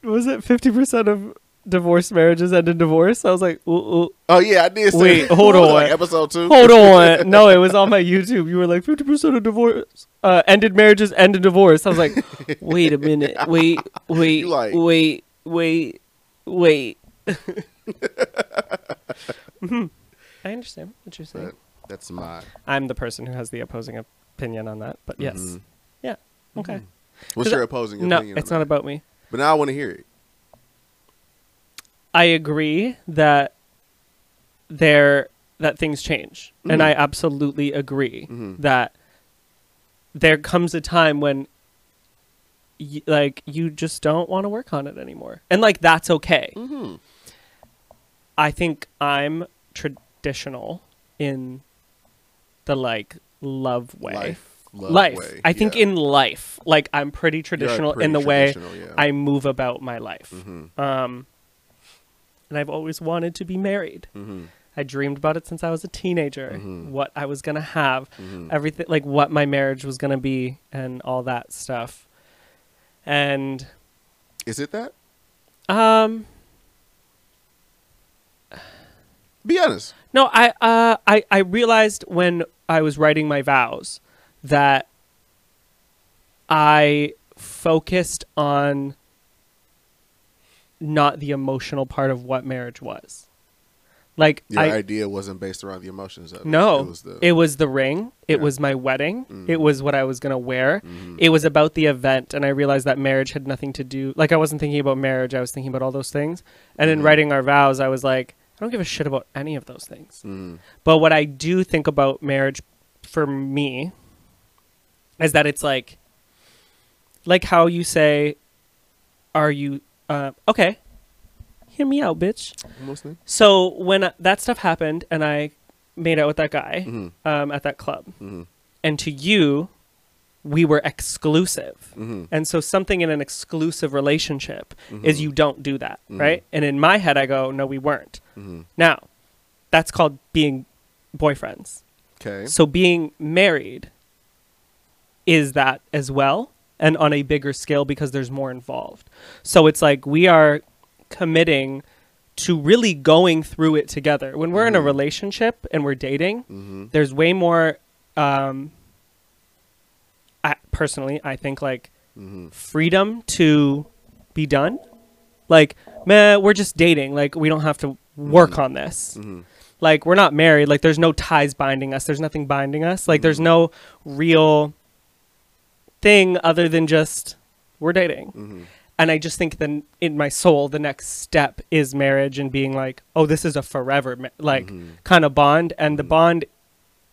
was it fifty percent of divorced marriages end in divorce? I was like, ooh, ooh. Oh yeah, I did. Say Wait, hold What was it, on. Like episode two. hold on. No, it was on my YouTube. You were like fifty percent of divorce uh, ended marriages end in divorce. I was like, wait a minute, wait, wait, like- wait, wait, wait. I understand what you're saying. That's my. I'm the person who has the opposing opinion on that, but yes, Mhm. yeah, okay. What's your opposing No, opinion? it's on not that? about me. But now I want to hear it. I agree that there that things change, and Mhm. I absolutely agree Mhm. that there comes a time when y- like you just don't want to work on it anymore, and like that's okay. Mm-hmm. I think I'm traditional in the like love way. Life. Love life. way. I think yeah. in life, like I'm pretty traditional pretty in the way yeah. I move about my life. Mhm. Um, and I've always wanted to be married. Mhm. I dreamed about it since I was a teenager. Mhm. What I was gonna have, Mhm. everything like what my marriage was gonna be, and all that stuff. And Is it that? um, Be honest. no, I uh, I I realized when I was writing my vows that I focused on not the emotional part of what marriage was. Like Your I, idea wasn't based around the emotions of it. No, It was the. it was the ring. It Yeah. was my wedding. Mm. It was what I was gonna wear. Mhm. It was about the event, and I realized that marriage had nothing to do. Like I wasn't thinking about marriage. I was thinking about all those things. And in Mhm. writing our vows, I was like, I don't give a shit about any of those things. Mhm. But what I do think about marriage, for me, is that it's like, like how you say, "Are you uh, okay?" Hear me out, bitch. I'm. So when that stuff happened, and I made out with that guy Mhm. um, at that club, Mhm. and to you, we were exclusive. Mhm. And so something in an exclusive relationship is Mhm. you don't do that, Mhm. right? And in my head, I go, no, we weren't. Mhm. Now, that's called being boyfriends. Okay. So being married is that as well, and on a bigger scale because there's more involved. So it's like we are committing to really going through it together. When we're in a Mhm. relationship and we're dating, Mhm. there's way more um personally I think like Mhm. freedom to be done. Like, man, we're just dating. Like we don't have to work Mhm. on this. Mhm. Like we're not married. Like there's no ties binding us. There's nothing binding us. Like there's Mhm. no real thing other than just we're dating. Mhm. And I just think then in my soul the next step is marriage and being like, "Oh, this is a forever ma- like kind of bond." And the bond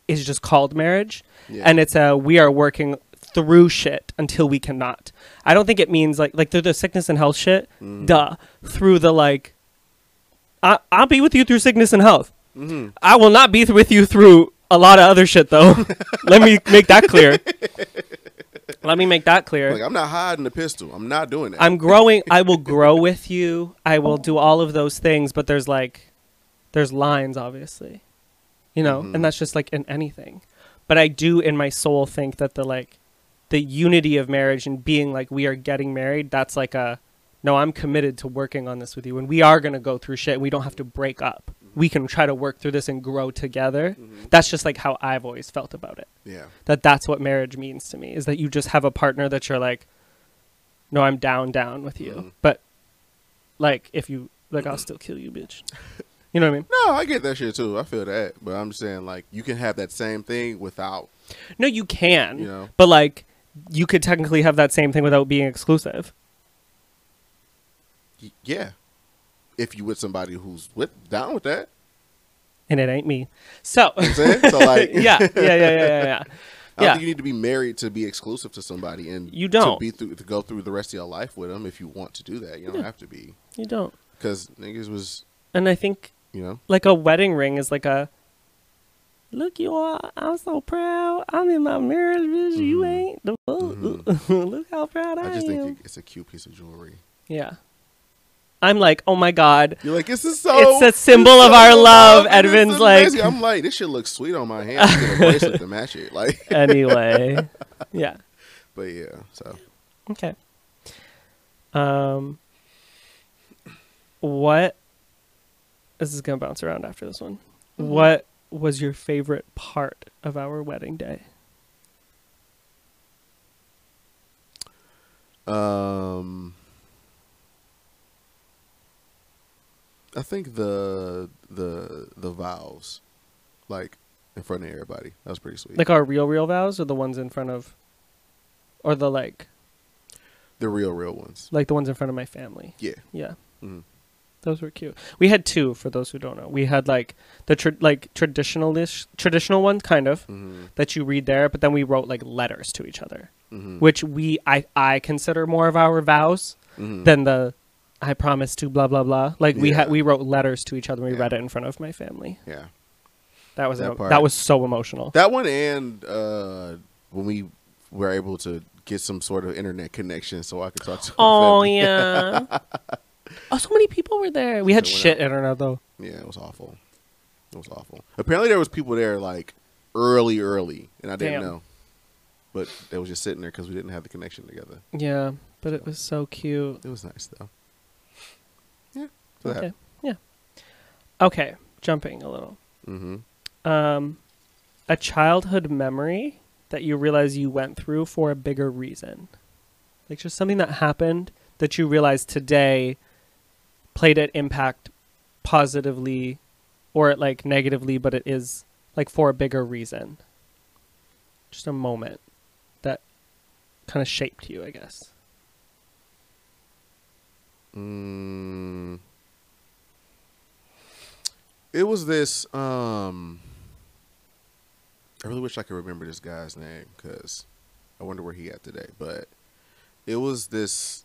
is just called marriage Yeah. and it's a we are working through shit until we cannot. I don't think it means like like through the sickness and health shit. Mhm. Duh, through the like, I I'll be with you through sickness and health. Mhm. I will not be th- with you through a lot of other shit though. Let me make that clear. Let me make that clear. Like I'm not hiding the pistol. I'm not doing that. I'm growing. I will grow with you. I will do all of those things, but there's like, there's lines, obviously, you know, Mhm. and that's just like in anything. But I do, in my soul, think that the like, the unity of marriage and being like we are getting married. That's like a, no, I'm committed to working on this with you, and we are gonna go through shit. And we don't have to break up. We can try to work through this and grow together. Mhm. That's just like how I've always felt about it Yeah. that that's what marriage means to me is that you just have a partner that you're like no i'm down down with you Mhm. but like if you like i'll still kill you bitch you know what i mean No, I get that shit too. I feel that, but I'm just saying like you can have that same thing without. no you can You know. but like you could technically have that same thing without being exclusive y- Yeah. If you with somebody who's with down with that. and it ain't me. So, You know what I'm saying? So like, yeah, yeah, yeah, yeah, yeah, yeah. I don't Yeah. think you need to be married to be exclusive to somebody and You don't. to be through to go through the rest of your life with them if you want to do that. You don't have to be You don't. because niggas was And I think you know like a wedding ring is like a look you all i'm so proud i'm in my marriage vision. you Mhm. ain't the fuck? Mhm. look how proud i, am. I just am think it's a cute piece of jewelry. yeah i'm like oh my god You're like, this is so. It's a symbol of so our love. it's Edvin's like- amazing." I'm like, this shit looks sweet on my hand. I'm gonna get a bracelet to match it. Like, anyway yeah but yeah. So okay um what this is gonna bounce around after this one Mhm. what was your favorite part of our wedding day Um, I think the the the vows, like in front of everybody, that was pretty sweet. Like our real, real vows, or the ones in front of, or the like, the real, real ones. like the ones in front of my family. Yeah. Yeah, Mhm. Those were cute. We had two for those who don't know. We had like the tra- like traditionalish traditional one, kind of Mm-hmm. that you read there, but then we wrote like letters to each other, Mm-hmm. which we I I consider more of our vows mm-hmm. than the I promise to blah blah blah. Like we Yeah. had we wrote letters to each other. and We Yeah. read it in front of my family. yeah. That was That that was so emotional. That one and uh, when we were able to get some sort of internet connection so I could talk to Oh family. yeah. oh, so many people were there. We had shit out. internet though. Yeah, it was awful. It was awful. Apparently there was people there like early, early, and I didn't Damn. know. But they was just sitting there because we didn't have the connection together. Yeah, but it was so cute. It was nice though. Yeah. So Okay. Yeah. Okay, jumping a little. Mm-hmm. Um a childhood memory that you realize you went through for a bigger reason. Like just something that happened that you realize today played an impact positively or like negatively, but it is like for a bigger reason. Just a moment that kind of shaped you, I guess. Mm, it was this. Um, I really wish I could remember this guy's name because I wonder where he at today. But it was this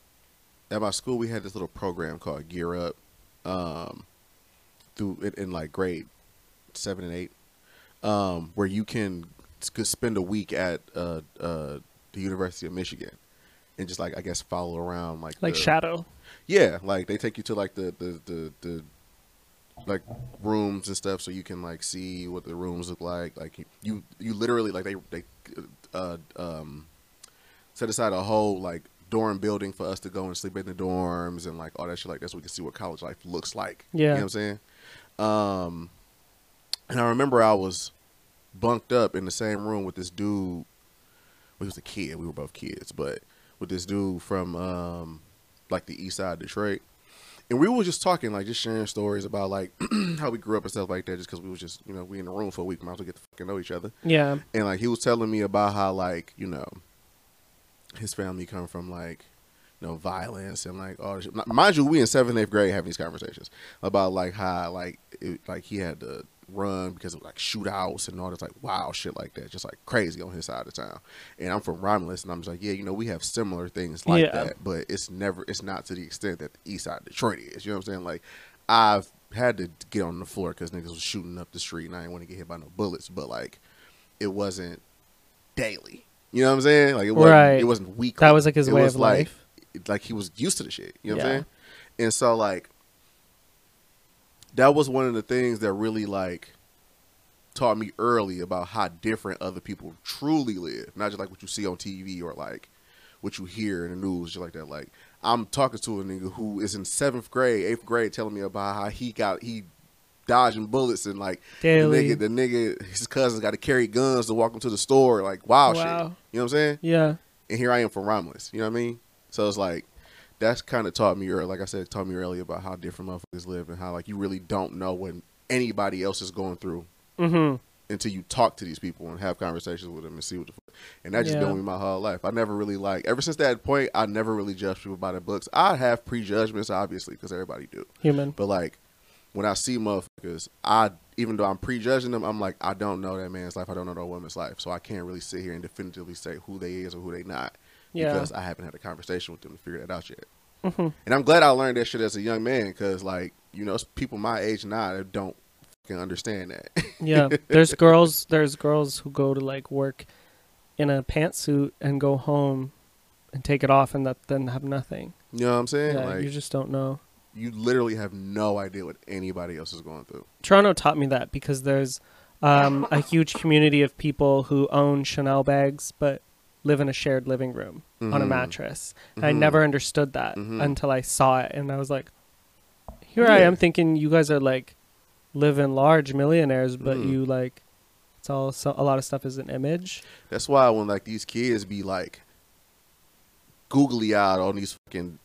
at my school. We had this little program called Gear Up, um, through in, in like grade seven and eight, um, where you can spend a week at uh, uh, the University of Michigan and just like I guess follow around like Like the, shadow. yeah, like they take you to like the the the, the like rooms and stuff, so you can like see what the rooms look like. Like you you, you literally like they they uh um set aside a whole like dorm building for us to go and sleep in the dorms and like all that shit like that, so we can see what college life looks like. you Yeah. know what I'm saying. Um, and I remember I was bunked up in the same room with this dude. Well, he was a kid. We were both kids, but with this dude from um, like the east side of Detroit. And we were just talking, like just sharing stories about like how we grew up and stuff like that, just because we was just you know we in the room for a week, might as well get to fucking know each other. Yeah. And like he was telling me about how like you know his family come from like you know violence and like all this. Mind you, we in seventh eighth grade having these conversations about like how like it, like he had to run because of like shootouts and all this like wow shit like that, just like crazy on his side of town. And I'm from Romulus, and I'm just like yeah, you know we have similar things like Yeah. that, but it's never it's not to the extent that the east side of Detroit is. You know what I'm saying? Like I've had to get on the floor because niggas was shooting up the street, and I didn't want to get hit by no bullets, but like it wasn't daily. You know what I'm saying? Like it wasn't Right. it wasn't weekly. That was like his It way of like, life. Like he was used to the shit. You know what I'm saying? And so like that was one of the things that really like taught me early about how different other people truly live. Not just like what you see on TV or like what you hear in the news, just like that. Like I'm talking to a nigga who is in seventh grade, eighth grade, telling me about how he got he dodging bullets and like Daily. the nigga, the nigga, his cousins got to carry guns to walk him to the store, like wow, shit. You know what I'm saying? Yeah. And here I am from Romulus. You know what I mean? So it's like that's kind of taught me, or like I said, taught me earlier about how different motherfuckers live and how like you really don't know what anybody else is going through Mm-hmm. until you talk to these people and have conversations with them and see what the fuck. And that just Yeah. been with me my whole life. I never really like ever since that point. I never really judged people by their books. I have prejudgments, obviously, because everybody do. Human. But like when I see motherfuckers, I even though I'm prejudging them, I'm like, I don't know that man's life. I don't know that woman's life, so I can't really sit here and definitively say who they is or who they not Yeah. because I haven't had a conversation with them to figure that out yet. Mhm. And I'm glad I learned that shit as a young man because, like, you know, people my age now that don't fucking understand that. Yeah. There's girls. There's girls who go to like work in a pantsuit and go home and take it off and that then have nothing. you know what I'm saying? Yeah. like, you just don't know. You literally have no idea what anybody else is going through. Toronto taught me that because there's um, a huge community of people who own Chanel bags but live in a shared living room on a Mhm. mattress. And I never understood that Mhm. until I saw it, and I was like, "Here I am thinking you guys are like living large millionaires, but Mhm. you like it's all so, a lot of stuff is an image." That's why when like these kids be like googly eyed on these fucking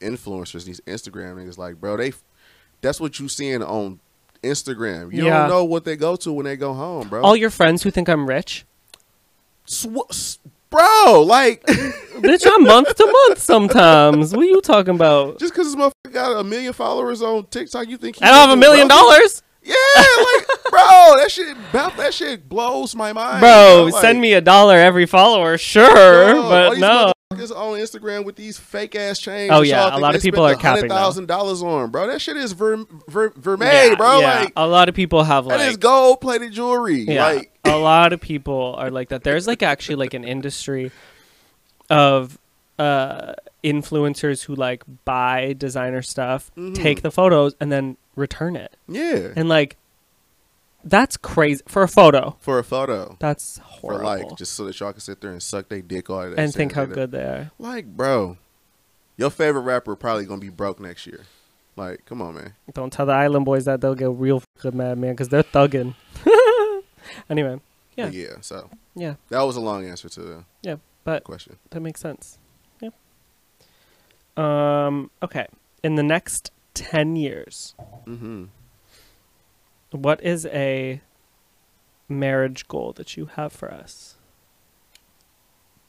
influencers, these Instagram niggas, like, bro, they that's what you seeing on Instagram. You Yeah. don't know what they go to when they go home, bro. All your friends who think I'm rich, Sw- bro, like bitch, I'm month to month sometimes. What are you talking about? just because this motherfucker got a million followers on TikTok, you think he I don't have a million dollars, Yeah, like, bro, that shit, that shit blows my mind, bro. Like, send me a dollar every follower, sure, bro, but no. Motherfuckers on Instagram with these fake ass chains. Oh, yeah, a lot of people are capping, thousand dollars on, bro. That shit is ver, ver, vermade, yeah, bro. yeah. Like a lot of people have that is like gold plated jewelry. Yeah, Like a lot of people are like that. There's like actually like an industry of uh influencers who like buy designer stuff, Mhm. take the photos and then return it. yeah, And like that's crazy for a photo. for a photo. That's For horrible. like just so that y'all can sit there and suck their dick all day and think how good they are. Like, bro, your favorite rapper probably gonna be broke next year. Like, come on, man. Don't tell the Island Boys that they'll get real fucking mad, man, because they're thugging. anyway, Yeah. But yeah. So yeah, that was a long answer to the yeah, but question. that makes sense. Yeah. Um. Okay. In the next ten years, Mm-hmm. What is a marriage goal that you have for us,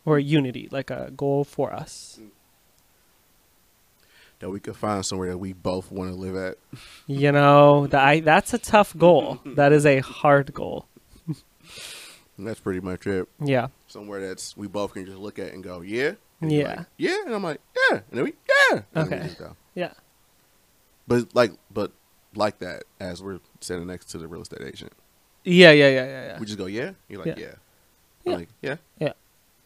or unity, like a goal for us? That we could find somewhere that we both want to live at. You know, that I that's a tough goal. that is a hard goal. That's pretty much it. Yeah. Somewhere that's we both can just look at and go, yeah, And Yeah. like, yeah, and I'm like, yeah, and then we, yeah, and then we Okay. just go. Yeah. But like, but like that as we're sitting next to the real estate agent, Yeah. Yeah. Yeah. Yeah. Yeah. we just go, yeah. You're like, Yeah. yeah. Yeah. like, yeah, Yeah.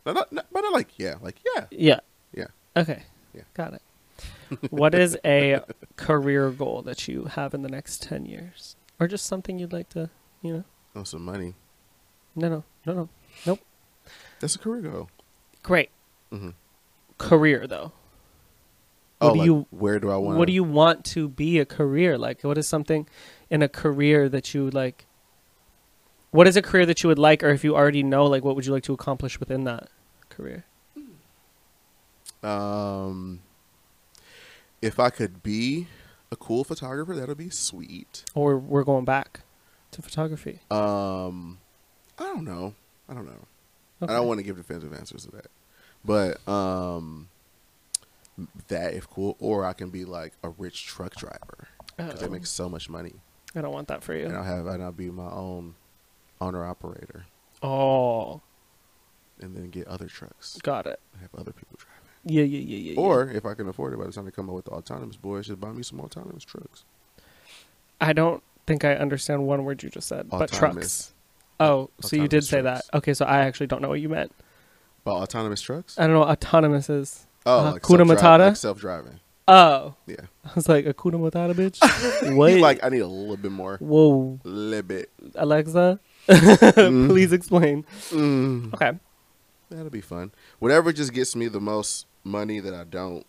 No, not, not, but not like, yeah, like, yeah, Yeah. yeah. Okay. Yeah. Got it. what is a career goal that you have in the next 10 years? Or just something you'd like to, you know? Oh, some money. No, no, no, no. Nope. That's a career goal. Great. Mm-hmm. Career, though. Oh, What do like, you- where do I want? What do you want to be a career? Like, what is something in a career that you like? What is a career that you would like, or if you already know, like, what would you like to accomplish within that career? Um, if I could be a cool photographer, that'd be sweet. Or we're going back to photography. Um, I don't know. I don't know. Okay. I don't want to give defensive answers to that, but um, that if cool, or I can be like a rich truck driver because they Oh, make so much money, I don't want that for you. and I'll have and I'll be my own owner operator, Oh, and then get other trucks, got it. have other people driving. Yeah, yeah, yeah, yeah. yeah. Or if I can afford it, by the time they come up with the autonomous boys, just buy me some autonomous trucks. I don't think I understand one word you just said, but trucks. Autonomous. Oh, so you did Autonomous say that. Okay, so I actually don't know what you meant. About autonomous trucks? I don't know what autonomous is. Oh, uh, like self-dri- Matata? like self-driving. Oh, Yeah. I was like, Hakuna Matata, bitch. what? Like, I need a little bit more. Whoa, A little bit. Alexa, Mm. please explain. Mm. Okay, That'll be fun. Whatever just gets me the most money that I don't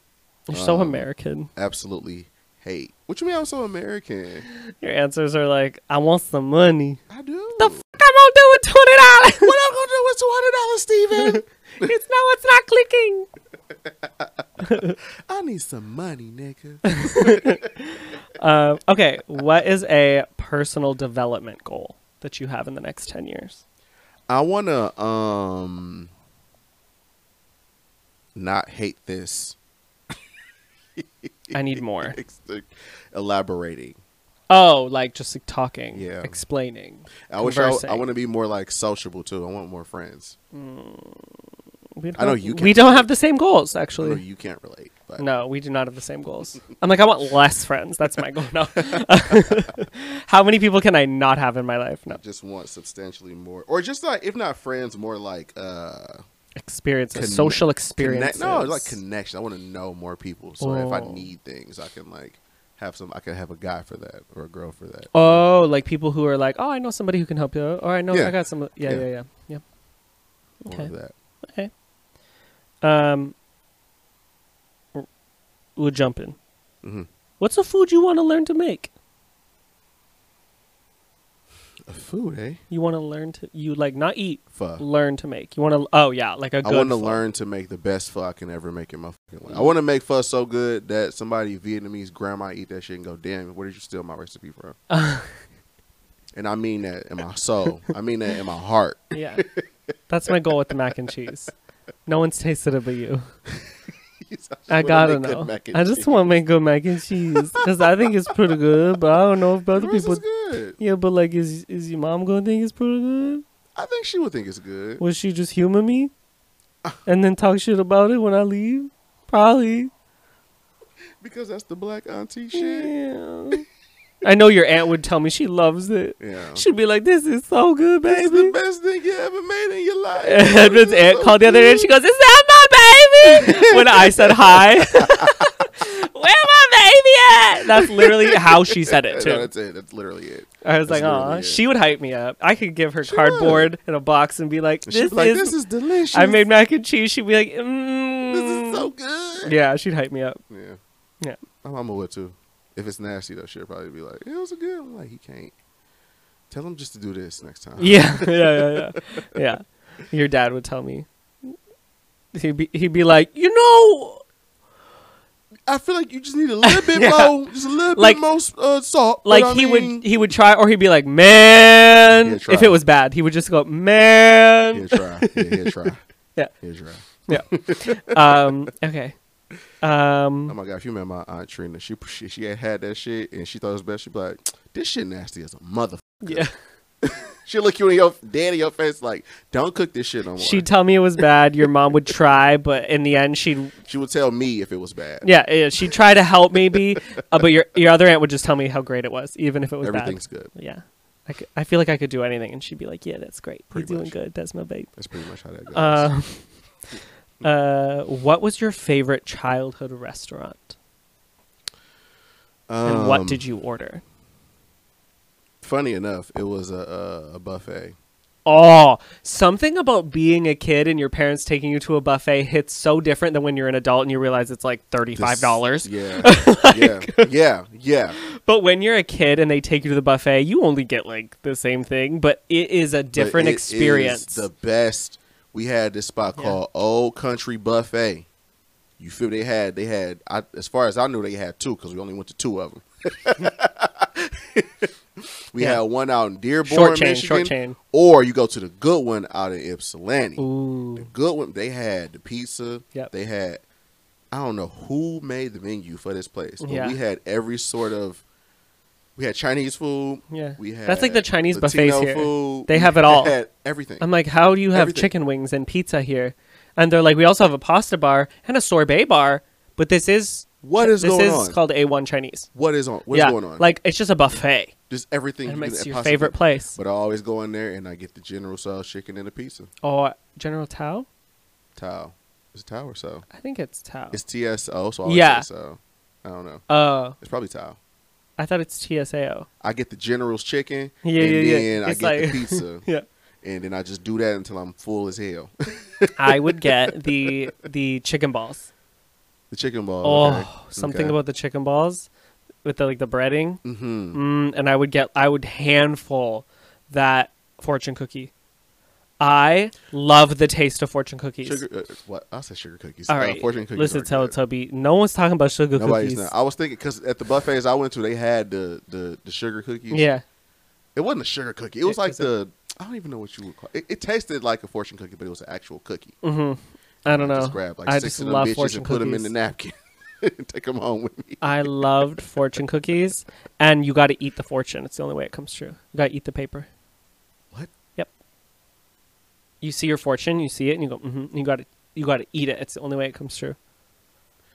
you're so Um, American. absolutely hate. What you mean I'm so American? Your answers are like, I want some money. I do. The fuck I'm gonna do with twenty dollars? what I'm gonna do with two hundred dollars, Steven? It's no, it's not clicking. I need some money, nigga. Um, okay, what is a personal development goal that you have in the next ten years? I wanna um not hate this. I need more. Elaborating. Oh, like just like talking, Yeah. explaining. I wish I, I want to be more like sociable too. I want more friends. We I know don't- you We can't don't relate. have the same goals, actually. you can't relate, but No, we do not have the same goals. I'm like, I want less friends. That's my goal. No. How many people can I not have in my life? No. I just want substantially more, or just like if not friends, more like uh, Experiences, social connect. experiences. No, like connection. I want to know more people. So if I Oh. need things, I can like have some. I can have a guy for that or a girl for that. Oh, like people who are like, oh, I know somebody who can help you, or I know Yeah. I got some. Yeah, Yeah. yeah, yeah, yeah. More okay. Um, we'll jump in. hmm What's a food you want to learn to make? A food, eh? You want to learn to you like not eat, Pho. learn to make. You want to oh yeah, like a I good. want to learn to make the best pho I can ever make in my fucking life. I want to make pho so good that somebody Vietnamese grandma eat that shit and go, "Damn, where did you steal my recipe from?" and I mean that in my soul. I mean that in my heart. Yeah, that's my goal with the mac and cheese. No one's tasted it but you. I gotta know. I just cheese. want to make good mac and cheese because I think it's pretty good, but I don't know if The other people. is good. Yeah, but like, is is your mom gonna think it's pretty good? I think she would think it's good. Will she just humor me ah. and then talk shit about it when I leave? Probably. Because that's the black auntie shit. Yeah. I know your aunt would tell me she loves it. Yeah. She'd be like, "This is so good, baby." the best thing you ever made in your life. And This aunt so called the other day and she goes, Is that my baby? when I said hi. Where my baby at? That's literally how she said it No, too. that's it. That's literally it. I was that's like, it. She would hype me up. I could give her She cardboard in a box and be like, "This be like, is." this is delicious. I made mac and cheese. She'd be like, mm. This is so good. Yeah, she'd hype me up. Yeah. Yeah. My mama would too. If it's nasty though, she'll probably be like, "It was a good." I'm like, he can't. Tell him just to do this next time. Yeah, yeah, yeah, yeah. Yeah. Your dad would tell me. He'd be he'd be like, you know, I feel like you just need a little bit Yeah. more, just a little Like- bit more uh, salt. like he mean- would he would try or he'd be like, man. If it was bad, he would just go, man. He'll try. Yeah, he'll try. Yeah. He'll try. um. Okay. Oh Um. my god, if you met my aunt Trina, she she, she had had that shit and she thought it was best. She'd be like, "This shit nasty as a mother." Yeah. She'll look you in your dead in your face like, "Don't cook this shit no more." She'd tell me it was bad. Your mom would try, but in the end, she'd she would tell me if it was bad. yeah, yeah she'd try to help maybe, uh, but your your other aunt would just tell me how great it was, even if it was Everything's good. bad. Yeah. I feel like I could do anything, and she'd be like, "Yeah, that's great. Pretty You're doing good. That's my babe." That's pretty much how that goes. Uh, uh, what was your favorite childhood restaurant, and what Um, did you order? Funny enough, it was a, a, a buffet. Oh, something about being a kid and your parents taking you to a buffet hits so different than when you're an adult and you realize it's like thirty-five dollars. Yeah, yeah, yeah, yeah. But when you're a kid and they take you to the buffet, you only get like the same thing, but it is a different experience. the best. We had this spot Yeah. called Old Country Buffet. You feel they had they had I, as far as I knew they had two because we only went to two of them. we Yeah. had one out in Dearborn, short chain, Michigan, short chain. or you go to the good one out in Ypsilanti. The good one they had the pizza. Yep. They had I don't know who made the menu for this place, but Yeah. we had every sort of. We had Chinese food. yeah. We had That's like the Chinese Latino buffets here. Food. They We have it all. Had everything. I'm like, how do you have Everything. chicken wings and pizza here? And they're like, we also have a pasta bar and a sorbet bar, but this is what is this is on? called A1 Chinese. what is on? What's yeah, going on? like it's just a buffet, just everything. and you it's your possibly- favorite place. But I always go in there and I get the General Tso's chicken and a pizza. Oh, General Tao? Tao. Is it Tao or so? I think it's Tao. It's TSO, so I always Yeah. say so. I don't know. Uh, It's probably Tao. I thought it's TSAO. I get the General's chicken, Yeah, and yeah, yeah. then I It's get like- the pizza, Yeah. and then I just do that until I'm full as hell. I would get the the chicken balls. the chicken ball. Oh, okay. something Okay. about the chicken balls with the like the breading. Mm-hmm. Mm, and I would get I would handful that fortune cookie. I love the taste of fortune cookies. Sugar. Uh, what? I said sugar cookies. All Uh, right, fortune cookies. listen. Teletubby. No one's talking about sugar Nobody's cookies. not. I was thinking because at the buffets I went to, they had the the, the sugar cookies. Yeah, It wasn't a sugar cookie. It was It like the I don't even know what you would call it. It tasted like a fortune cookie, but it was an actual cookie. hmm I don't know. Just grab like I six just of them love bitches fortune and put them in the napkin. Take them home with me. I loved fortune cookies, and you got to eat the fortune. It's the only way it comes true. You got to eat the paper. You see your fortune, you see it, and you go, mm-hmm. You got to, you got to eat it. It's the only way it comes true.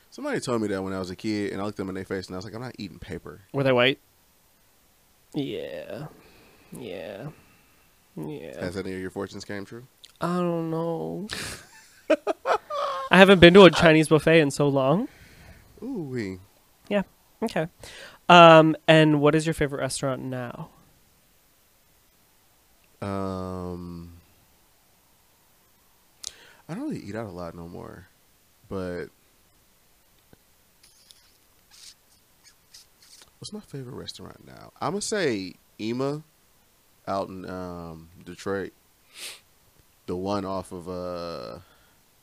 Somebody told me that when I was a kid, and I looked them in their face, and I was like, I'm not eating paper. Were they white? Yeah. Yeah. Yeah. Has any of your fortunes came true? I don't know. I haven't been to a Chinese buffet in so long. Ooh wee. Yeah. Okay. Um, and what is your favorite restaurant now? Um, I don't really eat out a lot no more, but what's my favorite restaurant now? I'm gonna say Ima, out in um, Detroit, the one off of uh,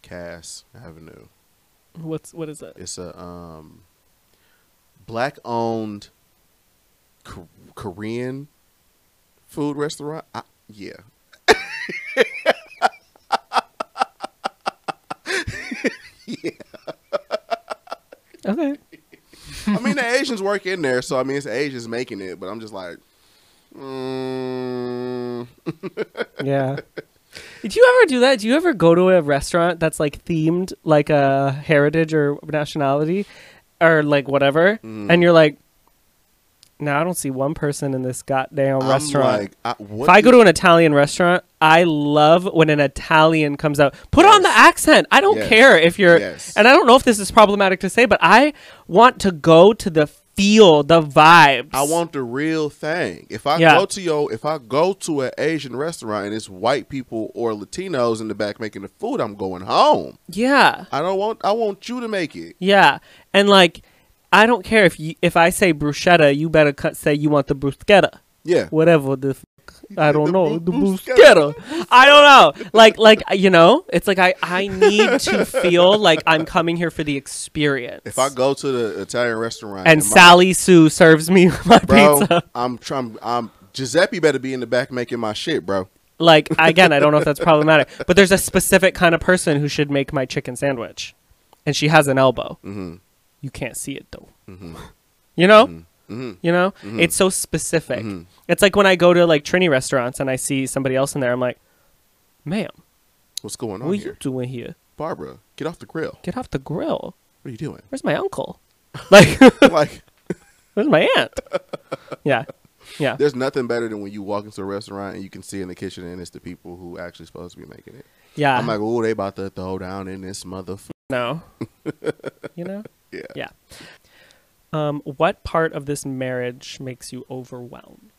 Cass Avenue. What's what is that? It's a um, black owned K- Korean food restaurant. I, yeah. Okay. I mean, the Asians work in there, so I mean, it's Asians making it, but I'm just like, mm, Yeah. Did you ever do that? Do you ever go to a restaurant that's like themed like a heritage or nationality or like whatever Mm. and you're like no, I don't see one person in this goddamn I'm restaurant. like, I, if I go to an Italian restaurant, I love when an Italian comes out. Put on the accent. I don't Yes. care if you're Yes. and I don't know if this is problematic to say, but I want to go to the feel, the vibes. I want the real thing. If I Yeah. go to your, if I go to an Asian restaurant and it's white people or Latinos in the back making the food, I'm going home. Yeah. I don't want. I want you to make it. Yeah, and like, I don't care if you if I say bruschetta, you better cut, say you want the bruschetta, Yeah. whatever the. F- I don't The know the bruschetta. I don't know. Like like you know, it's like I I need to feel like I'm coming here for the experience. If I go to the Italian restaurant and my- Sally Sue serves me my bro, pizza, I'm trying. I'm Giuseppe better be in the back making my shit, bro. like again, I don't know if that's problematic, but there's a specific kind of person who should make my chicken sandwich, and she has an elbow. Mm-hmm. You can't see it though. Mm-hmm. You know. Mm-hmm. You know, Mhm. it's so specific. Mhm. It's like when I go to like Trini restaurants and I see somebody else in there. I'm like, "Ma'am, What's going on what are you here, doing here? Barbara? Get off the grill. Get off the grill. What are you doing? Where's my uncle? Like, like, where's my aunt? Yeah, yeah, there's nothing better than when you walk into a restaurant and you can see in the kitchen and it's the people who actually supposed to be making it. yeah. I'm like, oh, they about to throw down in this motherfucker. No, you know. Yeah. Yeah. Um, what part of this marriage makes you overwhelmed?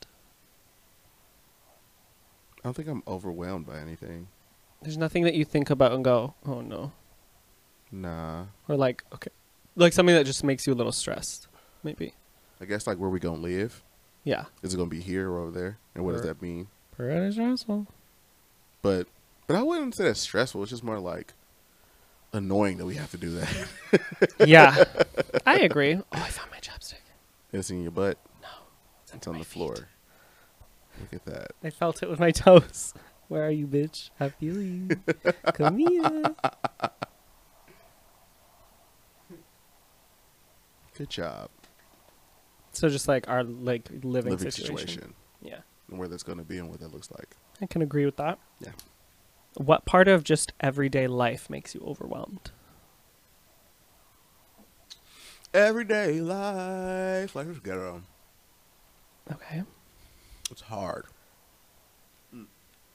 I don't think I'm overwhelmed by anything. There's nothing that you think about and go, "Oh no," Nah. or like, okay, like something that just makes you a little stressed, maybe. I guess like where we gonna live? Yeah. Is it gonna be here or over there? And what does that mean? Pretty stressful. But but I wouldn't say that's stressful. It's just more like annoying that we have to do that. yeah, I agree. Oh, I found my chopstick. it's in your butt. It's, It's on the feet. floor. Look at that. I felt it with my toes. Where are you, bitch? I feel you. Come here. Good job. So just like our like living, Living situation. situation. Yeah, And where that's gonna be and what that looks like. I can agree with that. Yeah. What part of just everyday life makes you overwhelmed? Everyday life. Life is ghetto. Okay. It's hard.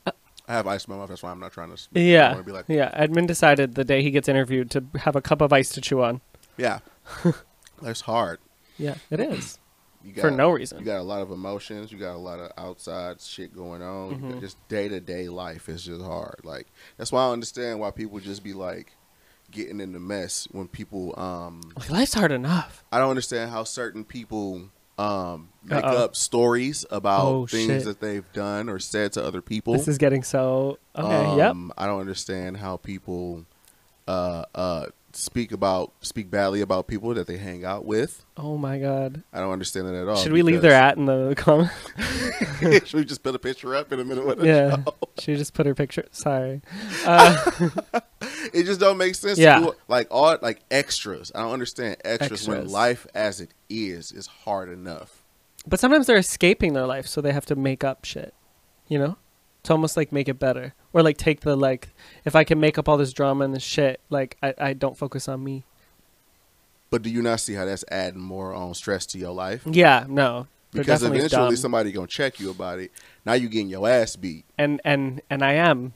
Uh, I have ice in my mouth. That's why I'm not trying to. speak. Yeah. to be like, Yeah. Edmon decided the day he gets interviewed to have a cup of ice to chew on. yeah. Life's hard. Yeah, it is You got, for no reason. You got a lot of emotions. You got a lot of outside shit going on. Mhm. Just day to day life is just hard. Like that's why I understand why people just be like getting in the mess when people. um Like, life's hard enough. I don't understand how certain people um make Uh-oh. up stories about Oh, things shit. that they've done or said to other people. This is getting so okay. yep. Um, I don't understand how people uh, uh, speak about speak badly about people that they hang out with. Oh my god. I don't understand it at all. Should we leave their at in the comment? Should we just put a picture up in a minute? With yeah. Should we just put her picture? Sorry. Uh, it just don't make sense. Yeah. Do, like all like extras. I don't understand extras, when life as it is is hard enough. But sometimes they're escaping their life, so they have to make up shit. You know, to almost like make it better, or like take the like, if I can make up all this drama and this shit, like I, I don't focus on me. But do you not see how that's adding more on stress to your life? Yeah, no, Because eventually dumb. somebody gonna check you about it. Now you're getting your ass beat. and and and I am.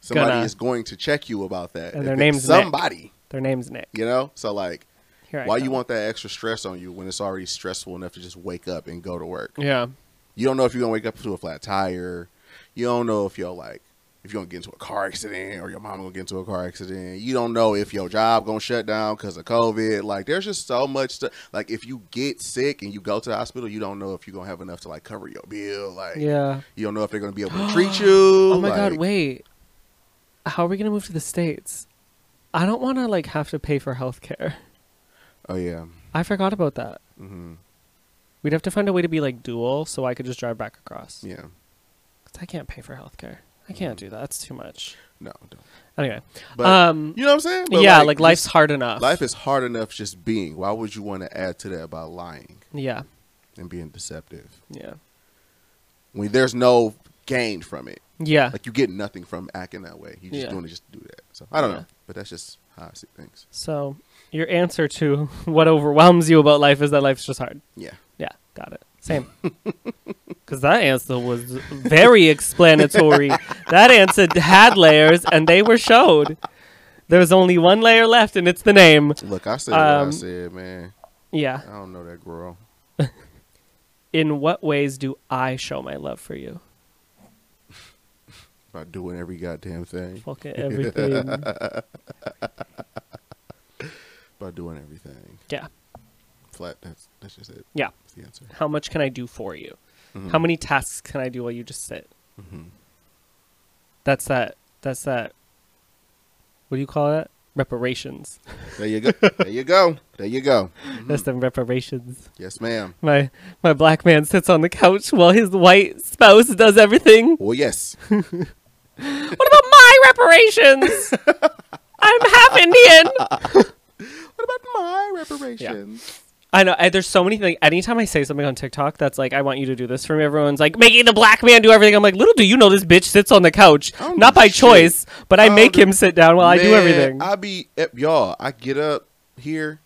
Somebody Gonna- is going to check you about that. And If their name's Nick. somebody. Their name's Nick. You know, so like, why you want that extra stress on you when it's already stressful enough to just wake up and go to work? Yeah, You don't know if you're gonna wake up to a flat tire. You don't know if you're like if you're gonna get into a car accident or your mom gonna get into a car accident. You don't know if your job gonna shut down because of COVID. Like there's just so much stuff. Like if you get sick and you go to the hospital, you don't know if you're gonna have enough to like cover your bill. Like yeah. you don't know if they're gonna be able to treat you. Oh my god, wait. How are we gonna move to the states? I don't want to like have to pay for health care. Oh yeah. I forgot about that. Mm-hmm. We'd have to find a way to be like dual, so I could just drive back across. Yeah. I can't pay for healthcare. I can't do that. That's too much. No. Don't. Anyway, But um, you know what I'm saying? But, yeah, like, life's just- hard enough. life is hard enough just being. Why would you want to add to that by lying yeah, and being deceptive? yeah, When there's no gain from it. yeah. Like you get nothing from acting that way. You just Yeah. doing it just to do that. So I don't Yeah. know, but that's just how I see things. So your answer to what overwhelms you about life is that life's just hard. Yeah, Yeah, got it. Same. Because that answer was very explanatory. that answer had layers, and they were showed. There's only one layer left, and it's the name. look, I said what I Um, said, man. Yeah. I don't know that girl. In what ways do I show my love for you? By doing every goddamn thing. Fucking everything. By doing everything. yeah. Flat. That's that's just it. Yeah. That's the answer. How much can I do for you? Mhm. How many tasks can I do while you just sit? Mhm. That's that. That's that. What do you call that? Reparations. There you go. there you go. There you go. Mhm. That's the reparations. Yes, ma'am. My my black man sits on the couch while his white spouse does everything. Well, yes. What about my reparations? I'm half Indian. What about my reparations? I know. I, there's so many things. Anytime I say something on TikTok that's like, I want you to do this for me, everyone's like, making the black man do everything. I'm like, little do you know this bitch sits on the couch. Don't Not by shit. choice, but I make him sit down while I do everything. I be eh, y'all. I get up here,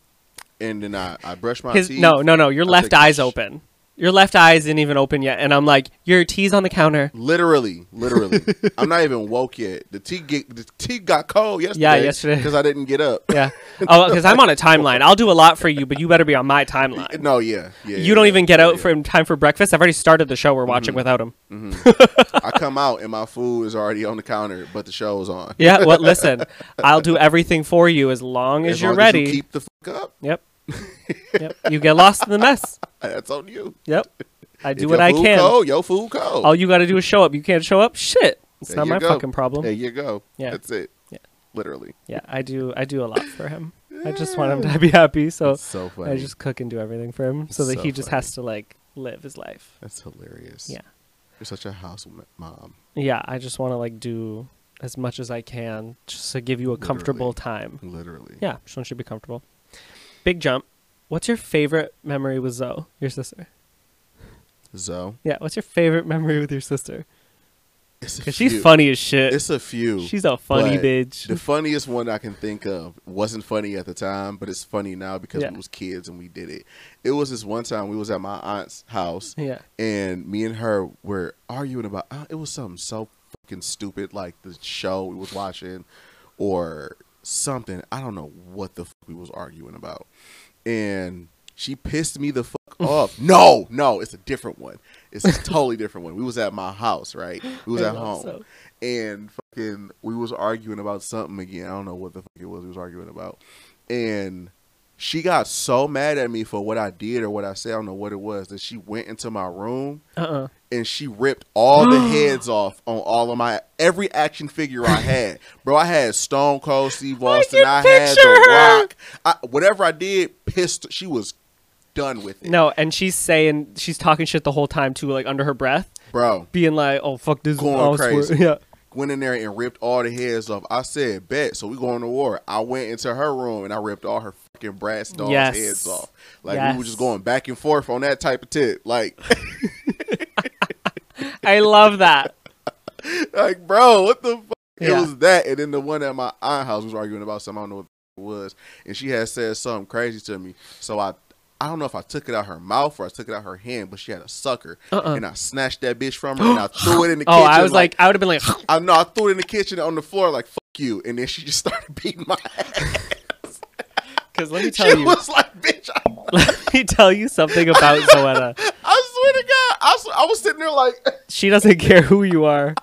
and then I, I brush my His, teeth. no, no, no. Your I left eye's sh- open. Your left eye isn't even open yet. And I'm like, your tea's on the counter. Literally, literally. I'm not even woke yet. The tea get the tea got cold yesterday. Yeah, yesterday. because I didn't get up. Yeah. Oh, because I'm on a timeline. I'll do a lot for you, but you better be on my timeline. No, yeah, yeah. You don't even get out yeah. for in time for breakfast. I've already started the show we're watching mm-hmm. without him. Mm-hmm. I come out and my food is already on the counter, but the show is on. Yeah, well, listen, I'll do everything for you as long as, As you're long ready. you keep the fuck up. Yep. yep. You get lost in the mess. That's on you. Yep. I do If what I can. Cold, your food cold. All you got to do is show up. You can't show up. Shit. It's There not my go. fucking problem. There you go. Yeah. That's it. Yeah. Literally. Yeah, I do. I do a lot for him. I just want him to be happy, so That's so funny. I just cook and do everything for him, so that So he just funny. has to like live his life. That's hilarious. Yeah. You're such a house mom. Yeah, I just want to like do as much as I can just to give you a comfortable time. Literally. Yeah, just want you to be comfortable. Big jump. What's your favorite memory with Zoe, your sister? Zoe. Yeah, what's your favorite memory with your sister? It's a Because she's funny as shit. It's a few. she's a funny bitch. The funniest one I can think of wasn't funny at the time, but it's funny now because Yeah. we was kids and we did it. It was this one time we was at my aunt's house yeah. and me and her were arguing about uh, it was something so fucking stupid like the show we was watching or something. I don't know what the fuck we was arguing about. And she pissed me the fuck off. No, no, it's a different one. It's a totally different one. We was at my house, right? We was I at home Zoe. and fucking we was arguing about something again. I don't know what the fuck it was we was arguing about. And she got so mad at me for what I did or what I said, I don't know what it was, that she went into my room Uh-uh. and she ripped all the heads off on all of my every action figure I had. Bro, I had Stone Cold Steve Austin, can I, had The her. Rock. I, whatever I did, pissed she was done with it. No, and she's saying she's talking shit the whole time too, like under her breath, Bro, being like, "Oh fuck this." Going crazy. Yeah. Went in there and ripped all the heads off. I said, bet. So we going to war. I went into her room and I ripped all her fucking Bratz dolls' Yes. heads off. Like we were just going back and forth on that type of tip. Like, I love that. like, bro, what the fuck? It was that. And then the one at my aunt house was arguing about something. I don't know what it was. And she had said something crazy to me. So I I don't know if I took it out her mouth or I took it out her hand, but she had a sucker. Uh-uh. And I snatched that bitch from her and I threw it in the Oh, kitchen. Oh, I was like, I would have been like, I know I threw it in the kitchen on the floor like fuck you. And then she just started beating my ass. because let me She tell you, was like, bitch, I, let me tell you something about Zoetta. I swear to God. I, was- I was sitting there like She doesn't care who you are.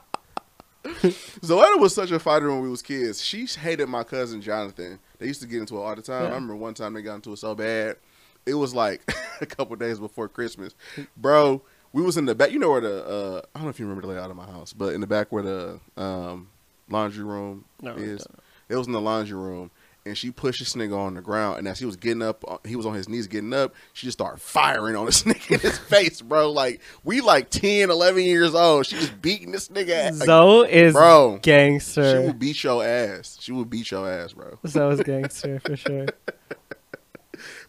Zoetta was such a fighter when we was kids. She hated my cousin Jonathan. They used to get into it all the time. Yeah. I remember one time they got into it so bad. It was like a couple days before Christmas, bro. We was in the back. You know where the uh, I don't know if you remember the layout of my house, but in the back where the um, laundry room No, is, it was in the laundry room. And she pushed this nigga on the ground, and as he was getting up, uh, he was on his knees getting up. She just started firing on this nigga in his face, bro. Like we like 10, 11 years old. She just beating this nigga. ass. Zoe is bro, she gangster. would beat your ass. She would beat your ass, bro. Zoe's gangster for sure.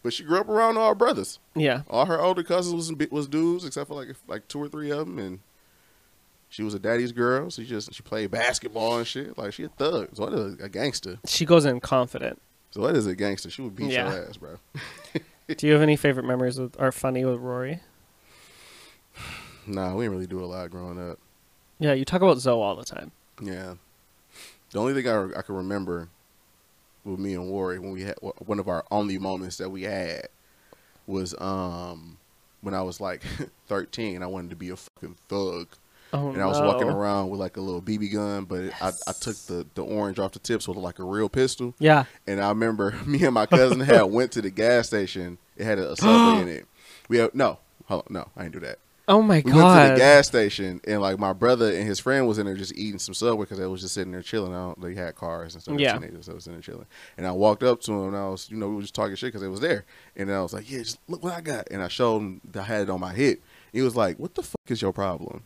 But she grew up around all brothers. Yeah. All her older cousins was was dudes, except for like like two or three of them, and she was a daddy's girl. So she just she played basketball and shit. Like she a thug. So what is a gangster? She goes in confident. So what is a gangster? She would beat Yeah. your ass, bro. Do you have any favorite memories with are funny with Rory? Nah, we didn't really do a lot growing up. Yeah, you talk about Zoe all the time. Yeah. The only thing I I can remember with me and Warren when we had one of our only moments that we had was um when I was like 13 I wanted to be a fucking thug. Oh and I was no. walking around with like a little BB gun but it, I, I took the, the orange off the tips with like a real pistol. Yeah. and I remember me and my cousin had went to the gas station. It had a, a subway in it. We had no hold on, no I didn't do that Oh my we went to the gas station and like my brother and his friend was in there just eating some subway because they was just sitting there chilling. I don't, they had cars and stuff. Yeah. Yeah. Teenagers, so they was in there chilling. And I walked up to him and I was, you know, we were just talking shit because they was there. And then I was like, yeah, just look what I got. And I showed him that I had it on my hip. He was like, what the fuck is your problem?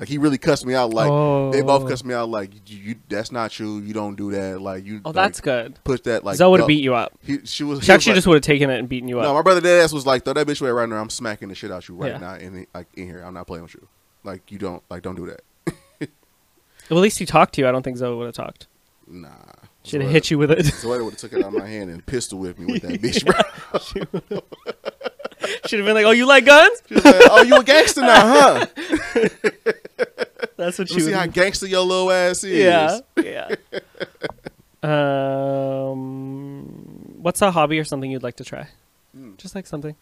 Like he really cussed me out. Like they both Oh. cussed me out. Like you, you, that's not you. You don't do that. Like you. Oh, like, that's good. Push that like. Zoe would have beat you up. He, she was. She he was actually like- just would have taken it and beaten you up. no, my brother dead ass was like, throw that bitch away right now. I'm smacking the shit out you right Yeah. now, in the, like in here. I'm not playing with you. Like you don't like don't do that. Well, at least he talked to you. I don't think Zoe would have talked. Nah. She'd have hit you with it. Zoe would have took it out of my hand and pistol whipped me with that bitch, bro. She'd have been like, "Oh, you like guns?" Like, oh, you a gangster now, huh? That's what Let me see how gangster your little ass is. Yeah, yeah. um, what's a hobby or something you'd like to try? Mm. Just like something.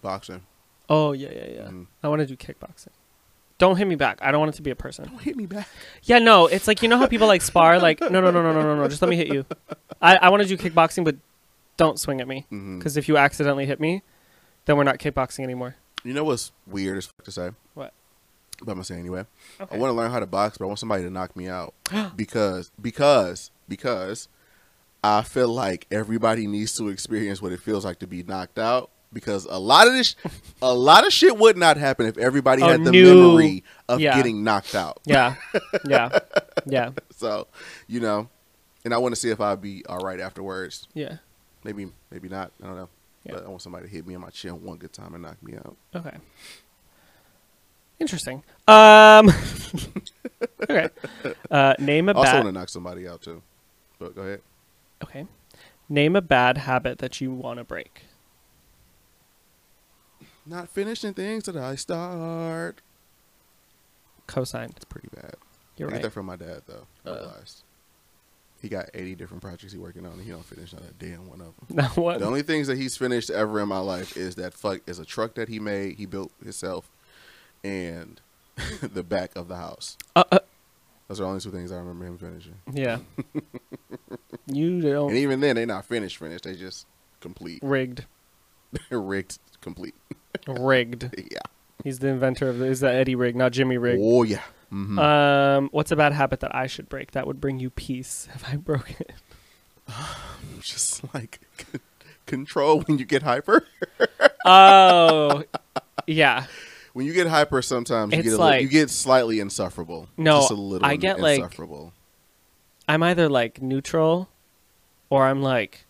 Boxing. Oh yeah, yeah, yeah. Mhm. I want to do kickboxing. Don't hit me back. I don't want it to be a person. Don't hit me back. Yeah, no. It's like you know how people like spar. Like no, no, no, no, no, no, no. Just let me hit you. I I want to do kickboxing, but don't swing at me because if you accidentally hit me, then we're not kickboxing anymore. You know what's weird as fuck to say? What? But I'm gonna say anyway. Okay. I want to learn how to box, but I want somebody to knock me out because because because I feel like everybody needs to experience what it feels like to be knocked out. Because a lot of this, a lot of shit would not happen if everybody had the new- memory of yeah. getting knocked out. Yeah, yeah, yeah, So, you know, and I want to see if I'd be all right afterwards. yeah. Maybe, maybe not. I don't know. Yeah. But I want somebody to hit me in my chin one good time and knock me out. Okay. Interesting. Um. okay. Uh, name a also want to knock somebody out too. But go ahead. Okay. Name a bad habit that you want to break. Not finishing things that I start. Cosigned. It's pretty bad. You're I get right. that from my dad though. I Uh. realized. He got 80 different projects he working on, and he don't finish not a damn one of them. Now what? The only things that he's finished ever in my life is that fuck is a truck that he made, he built himself, and the back of the house. Uh, uh, Those are the only two things I remember him finishing. yeah. you don't And even then, they're not finished. Finished. They just complete, rigged. rigged, complete. Rigged. yeah. He's the inventor of the. Is that Eddie Rigg, not Jimmy Rigg? Oh yeah. hmm Um, what's a bad habit that I should break that would bring you peace? Have I broken it? just like control when you get hyper. Oh, yeah. When you get hyper, sometimes you It's get a like- li- you get slightly insufferable. No, just a little I get like I'm either like neutral, or I'm like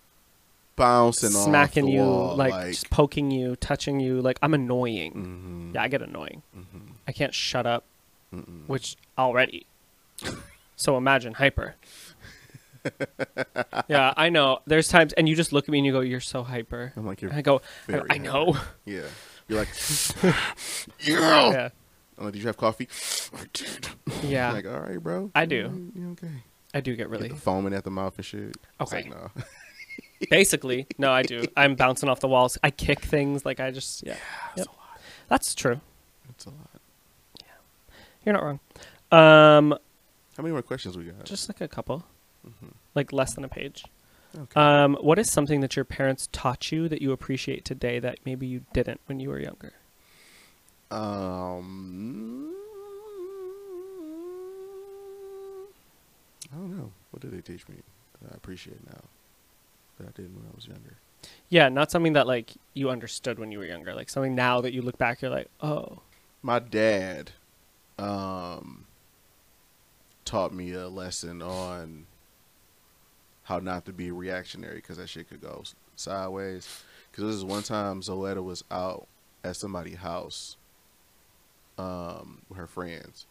bouncing smacking off you, wall, like, like just poking you, touching you. Like I'm annoying. mhm, Yeah, I get annoying. mhm, I can't shut up, mhm. which already. so imagine hyper. yeah, I know. There's times, and you just look at me and you go, "You're so hyper." I'm like you're And I go, I, very I know. Yeah. You're like, yeah. yeah, I'm like, did you have coffee? I did. yeah. I'm like, all right, bro. I do. You okay? I do get Really? really. foaming at the mouth and shit. Okay. like, no. Basically, no, I do. I'm bouncing off the walls. I kick things. Like I just, yeah. That's Yep. That's true. It's a lot. Yeah. You're not wrong. Um, How many more questions we got? just like a couple, Mhm. like less than a page. Okay. Um, what is something that your parents taught you that you appreciate today that maybe you didn't when you were younger? Um, I don't know. What did they teach me that I appreciate now that I didn't when I was younger? Yeah, not something that like you understood when you were younger. Like something now that you look back, you're like, oh, My dad um, taught me a lesson on how not to be reactionary because that shit could go sideways. Because this is one time Zoetta was out at somebody's house um, with her friends.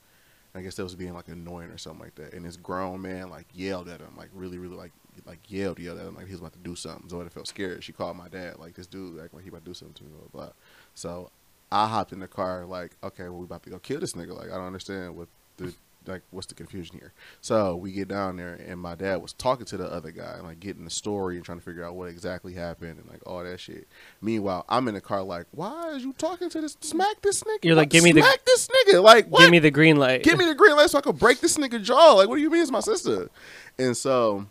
I guess that was being like annoying or something like that. And this grown man like yelled at him, like really, really like like yelled, yelled at him, like he was about to do something. Zoetta felt scared. She called my dad, like this dude acting like he about to do something to me, blah blah. So I hopped in the car, like, okay, well we about to go kill this nigga. Like I don't understand what the like what's the confusion here. So we get down there, and my dad was talking to the other guy, and, like getting the story and trying to figure out what exactly happened and like all that shit. Meanwhile, I'm in the car, like, why is you talking to this? Smack this nigga. You're like, give me the- smack this nigga. Like, what? give me the green light. Give me the green light so I can break this nigga jaw. Like, what do you mean it's my sister? And so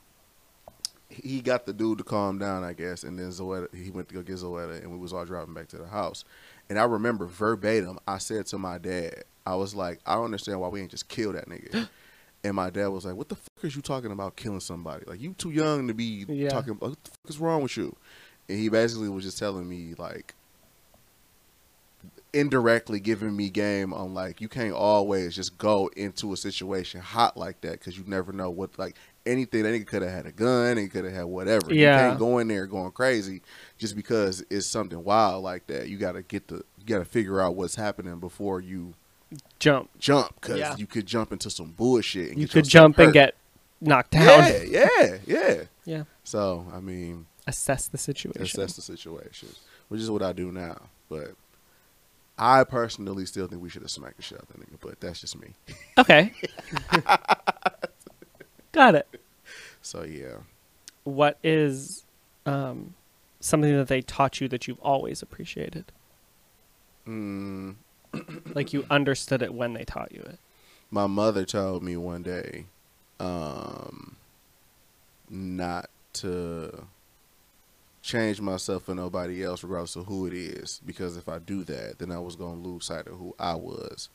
he got the dude to calm down, I guess. And then Zoetta, he went to go get Zoetta, and we was all driving back to the house. And I remember verbatim, I said to my dad, I was like, I don't understand why we ain't just kill that nigga. and my dad was like, What the fuck is you talking about killing somebody? Like, you too young to be Yeah. talking about what the fuck is wrong with you? And he basically was just telling me like indirectly giving me game on like you can't always just go into a situation hot like that because you never know what like anything that nigga could have had a gun he could have had whatever you Yeah. can't go in there going crazy just because it's something wild like that you got to get the you got to figure out what's happening before you jump. jump because Yeah. you could jump into some bullshit and You get could yourself jump and get knocked down. yeah yeah yeah Yeah. so i mean Assess the situation. assess the situation, which is what I do now. But I personally still think we should have smacked the shit out of that nigga, but that's just me. Okay. Got it. So yeah, What is um, something that they taught you that you've always appreciated? mm, Like you understood it when they taught you it. my mother told me one day, um, not to change myself for nobody else, regardless of who it is, because if I do that, then I was gonna lose sight of who I was.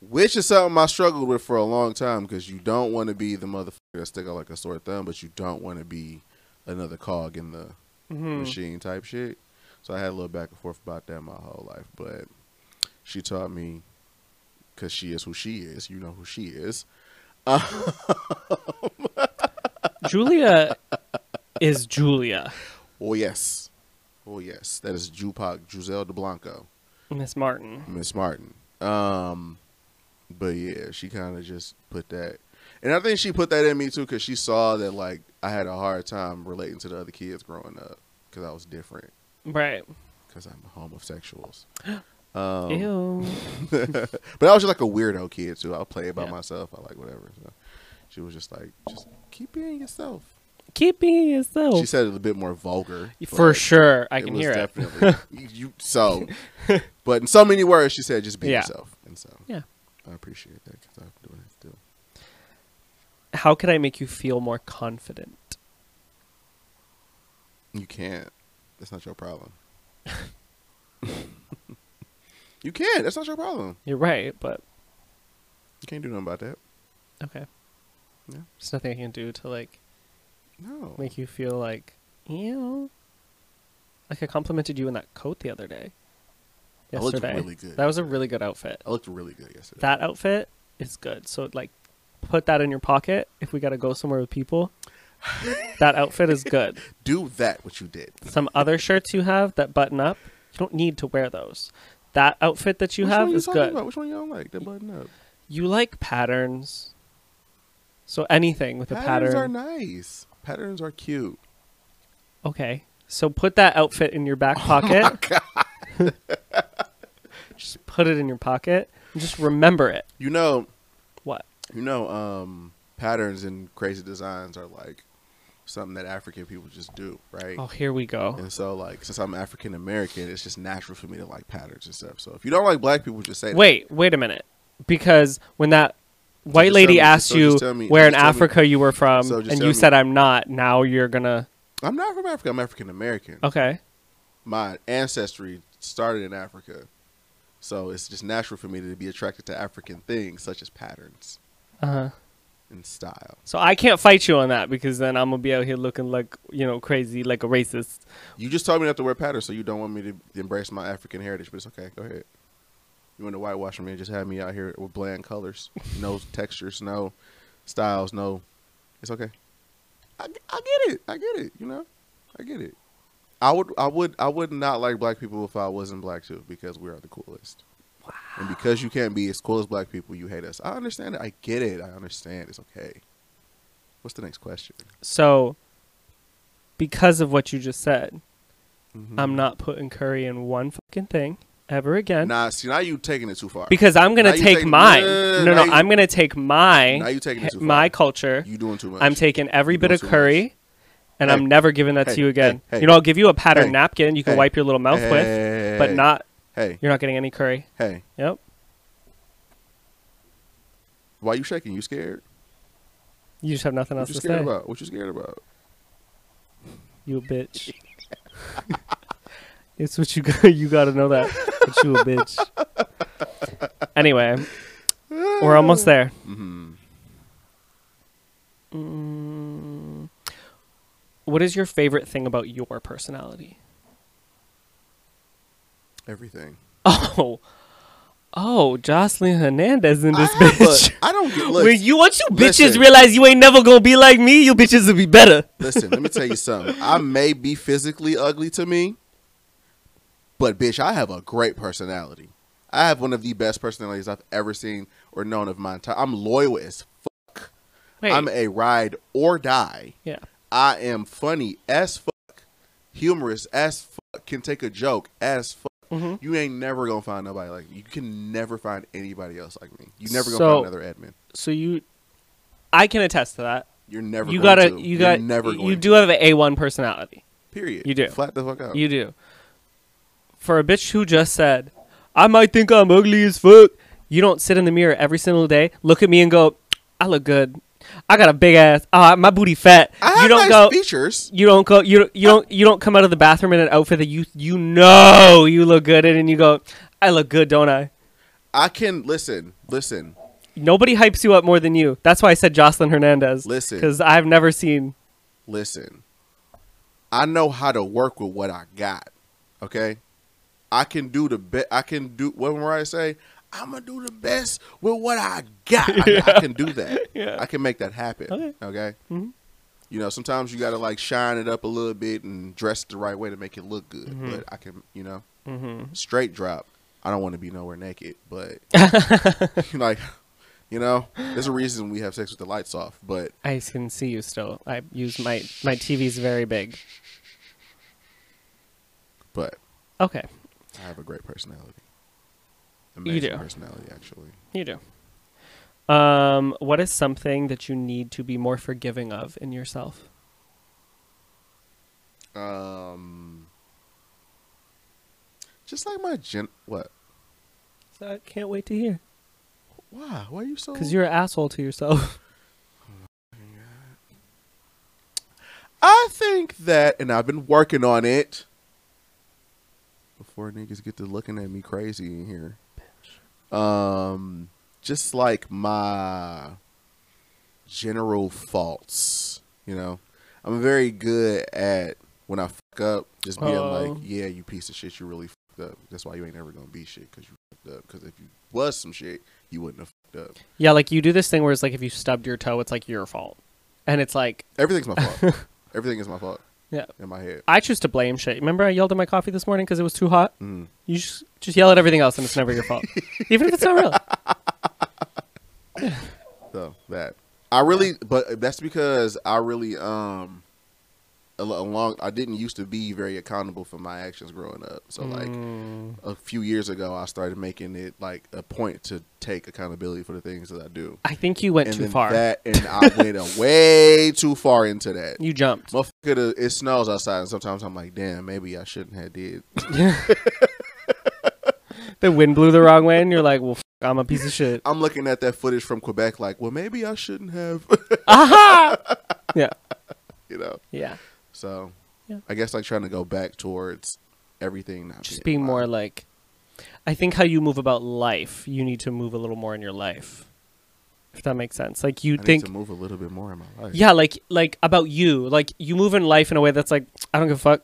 Which is something I struggled with for a long time because you don't want to be the motherfucker that stick out like a sore thumb, but you don't want to be another cog in the Mm-hmm. machine type shit. So I had a little back and forth about that my whole life. But she taught me, because she is who she is, you know who she is. Julia is Julia. Oh, yes. Oh, yes. That is Jupac, Giselle de Blanco, Miss Martin. Miss Martin. Um, But yeah, she kind of just put that. And I think she put that in me too because she saw that, like, I had a hard time relating to the other kids growing up because I was different Right. because I'm homosexuals. Um, Ew. but I was just like a weirdo kid too. I'll play by Yeah. myself. I like whatever. So she was just like, just keep being yourself. Keep being yourself. She said it a bit more vulgar. For sure. I can hear it. definitely you, So, but in so many words, she said, just be Yeah. yourself. And so, Yeah. I appreciate that because I'm doing it still. How can I make you feel more confident? You can't. That's not your problem. you can't. That's not your problem. You're right, but You can't do nothing about that. okay. Yeah. There's nothing I can do to like No. make you feel like, you know, like I complimented you in that coat the other day. I looked yesterday. really good. That was a really good outfit. I looked really good yesterday. That outfit is good. So like, put that in your pocket if we gotta go somewhere with people. that outfit is good. Do that what you did. Some other shirts you have that button up, you don't need to wear those. That outfit that you Which have is good. About? Which one you don't like? That button up. You like patterns. So anything with a pattern. Patterns are nice. Patterns are cute. Okay. So put that outfit in your back pocket. just put it in your pocket and just remember it. You know, What? you know, um, patterns and crazy designs are like something that African people just do, right? Oh, here we go. And so, like, since I'm African American, it's just natural for me to like patterns and stuff. So, if you don't like black people, just say that. Wait, wait a minute. Because when that white just lady me- asked so you me- where in tell me- Africa you were from so and you said I'm not, now you're gonna I'm not from Africa. I'm African American. Okay. My ancestry started in Africa, so it's just natural for me to be attracted to African things such as patterns Uh-huh. And style. So I can't fight you on that because then I'm gonna be out here looking like you know crazy, like a racist. You just told me not to wear patterns, so you don't want me to embrace my African heritage, but it's okay. Go ahead. You want to whitewash me and just have me out here with bland colors, no textures, no styles, no. It's okay. I, I get it. I get it. You know, I get it. I would, I would, I would not like black people if I wasn't black too, because we are the coolest. Wow. And because you can't be as cool as black people, you hate us. I understand it. I get it. I understand. It's okay. What's the next question? So because of what you just said, Mhm. I'm not putting curry in one fucking thing ever again. Nah, see now you taking it too far. because I'm gonna Now take taking- mine. no, no, no, you- I'm gonna take my now you taking it too far. my culture. You doing too much. I'm taking every You bit of curry, and Hey. I'm never giving that Hey, to you again. hey, you know, I'll give you a pattern Hey. napkin you can wipe your little mouth with, but not. Hey, You're not getting any curry. hey. Yep. Why you shaking? You scared? You just have nothing What else you to scared say. about? What you scared about? You a bitch. it's what you got. You got to know that. But you a bitch. Anyway, we're almost there. Mm-hmm. Mm, what is your favorite thing about your personality? Everything. Oh, oh, Jocelyn Hernandez in this I bitch. a- I don't get. Look, when you once you bitches listen. realize you ain't never gonna be like me, you bitches will be better. listen. Let me tell you something. I may be physically ugly to me, but bitch, I have a great personality. I have one of the best personalities I've ever seen or known of my entire. I'm loyal as fuck. Wait, I'm a ride or die. yeah. I am funny as fuck, humorous as fuck, can take a joke as fuck. Hmm You ain't never gonna find nobody like me. You can never find anybody else like me. You never gonna So- find another Edmon. So you, I can attest to that. You're never. you gotta, to. you You're got, never. You to. do have an A one personality. Period. you do. Flat the fuck out. You do. For a bitch who just said, I might think I'm ugly as fuck, you don't sit in the mirror every single day, look at me and go, I look good. I got a big ass. Ah, my booty fat. I have you don't nice go. features. You don't go. You you don't you don't come out of the bathroom in an outfit that you you know you look good in, and you go, I look good, don't I? I can listen. Listen. Nobody hypes you up more than you. That's why I said Jocelyn Hernandez. Listen. because I've never seen. Listen. I know how to work with what I got. Okay. I can do the best. I can do what Mariah say. I'm gonna do the best with what I got. I, I can do that. Yeah. I can make that happen. Okay. Okay. Mhm. You know, sometimes you gotta like shine it up a little bit and dress it the right way to make it look good. Mhm. But I can, you know, Mm-hmm. straight drop. I don't want to be nowhere naked, but like, you know, there's a reason we have sex with the lights off. But I can see you still. I use my my TV's very big. but Okay, I have a great personality. You do. personality, actually. you do. Um, what is something that you need to be more forgiving of in yourself? Um, just like my gen. What? So I can't wait to hear. Why? Why are you so? Because you're an asshole to yourself. I think that, and I've been working on it. Before niggas get to looking at me crazy in here. Um, just like my general faults, you know. I'm very good at when I fuck up, just being Oh. like, "Yeah, you piece of shit, you really fucked fucked up. That's why you ain't ever gonna be shit because you fucked up. Because if you was some shit, you wouldn't have fucked up. Yeah, like you do this thing where it's like if you stubbed your toe, it's like your fault, and it's like Everything's my fault. Everything is my fault. Yeah. In my head. I choose to blame shit. Remember, I yelled at my coffee this morning because it was too hot. Mm. You just just yell at everything else, and it's never your fault, even if it's not real. So that I really, but that's because I really um along I didn't used to be very accountable for my actions growing up. So like Mm. a few years ago, I started making it like a point to take accountability for the things that I do. I think you went and too far. That and I went way too far into that. you jumped. Motherfucker, it snows outside, and sometimes I'm like, damn, maybe I shouldn't have did. the wind blew the wrong way, and you're like, "Well, f- I'm a piece of shit." I'm looking at that footage from Quebec, like, well, maybe I shouldn't have, Aha! yeah, you know. yeah. So, Yeah. I guess like trying to go back towards everything. Just being more like, I think how you move about life, you need to move a little more in your life. If that makes sense. Like you I need think, to move a little bit more in my life. yeah, like like about you, like you move in life in a way that's like, I don't give a fuck.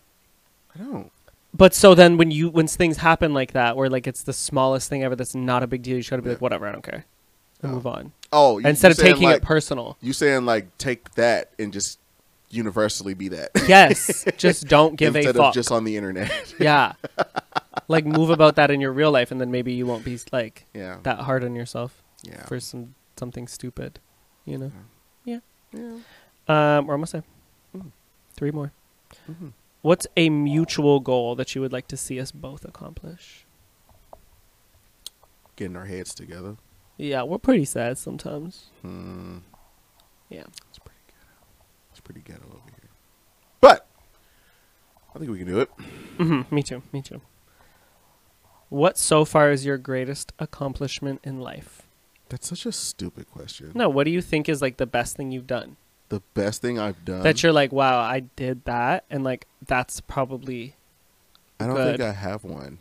I don't. But so then when you when things happen like that, where like it's the smallest thing ever, that's not a big deal. You try to be Yeah. like, whatever, I don't care, and Oh. move on. Oh, you, Instead you of taking like, it personal. you saying like take that and just universally be that Yes, just don't give a fuck. of just on the internet. yeah, like move about that in your real life, and then maybe you won't be like yeah, that hard on yourself yeah, for some something stupid, you know. yeah. Um, we're almost there. Mm. Three more. Mhm. What's a mutual goal that you would like to see us both accomplish? Getting our heads together. Yeah, we're pretty sad sometimes. Hmm. Yeah. It's pretty ghetto. It's pretty ghetto over here. But I think we can do it. hmm Me too. Me too. What so far is your greatest accomplishment in life? That's such a stupid question. No, what do you think is like the best thing you've done? The best thing I've done. that you're like, wow, I did that, and like that's probably I don't good. think I have one.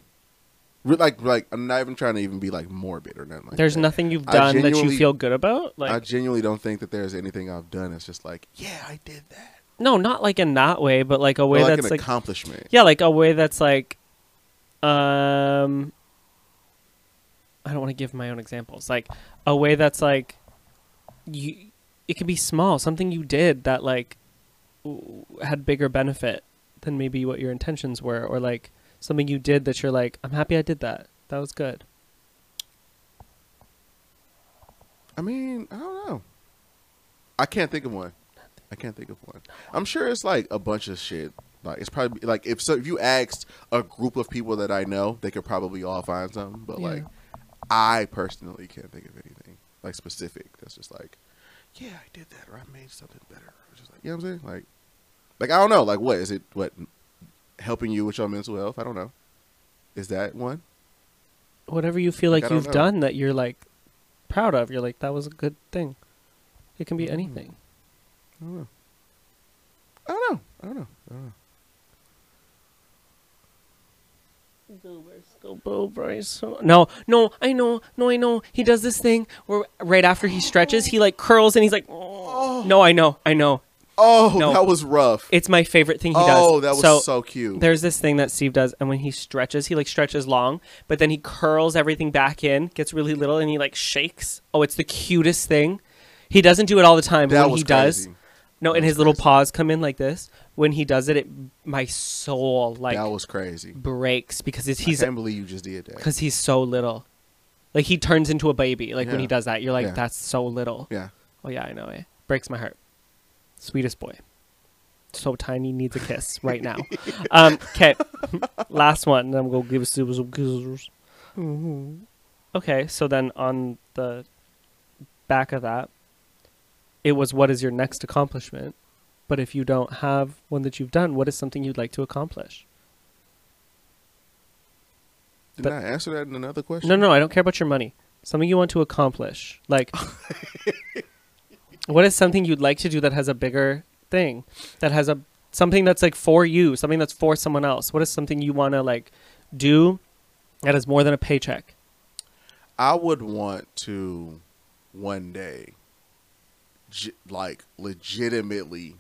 Re- Like, like I'm not even trying to even be like morbid or nothing like there's that. nothing you've done that you feel good about. Like I genuinely don't think that there's anything I've done. It's just like, yeah, I did that. no, not like in that way, but like a way like that's an like accomplishment. Yeah, like a way that's like, um, I don't want to give my own examples. Like a way that's like, you, it could be small, something you did that like had bigger benefit than maybe what your intentions were, or like something you did that you're like, I'm happy I did that. That was good. I mean, I don't know. I can't think of one. I can't think of one. I'm sure it's like a bunch of shit. Like it's probably like if so if you asked a group of people that I know, they could probably all find something. But Yeah. like I personally can't think of anything like specific. That's just like, yeah, I did that, or I made something better. Or just like, you know what I'm saying? Like, like I don't know. Like, what is it? What helping you with your mental health? I don't know. Is that one? Whatever you feel Like, like, you've know. done that you're like proud of, you're like, that was a good thing. It can be Mm. anything. I don't know. I don't know. I don't know. I don't know. No, no, I know, no, I know. He does this thing where right after he stretches, he like curls and he's like, no, I know, I know. Oh, No. that was rough. It's my favorite thing he does. oh, that was so, so, cute. There's this thing that Steve does, and when he stretches, he like stretches long, but then he curls everything back in, gets really little, and he like shakes. Oh, it's the cutest thing. He doesn't do it all the time, but that when he does, no, That and his little paws come in like this. When he does it, it my soul like that was crazy. breaks because it's, I he's can't believe you just did that. because he's so little. Like he turns into a baby. Like when he does that, you're like, Yeah. that's so little. Yeah. Oh yeah, I know. it Breaks my heart. Sweetest boy. So tiny, needs a kiss right now. Um, okay, last one. And I'm gonna give us some kisses. Okay, so then on the back of that, it was what is your next accomplishment? But if you don't have one that you've done, what is something you'd like to accomplish? But- I answer that in another question? No, no, I don't care about your money. Something you want to accomplish. Like, what is something you'd like to do that has a bigger thing? That has a something that's like for you, something that's for someone else. What is something you want to like do that is more than a paycheck? I would want to one day, like, legitimately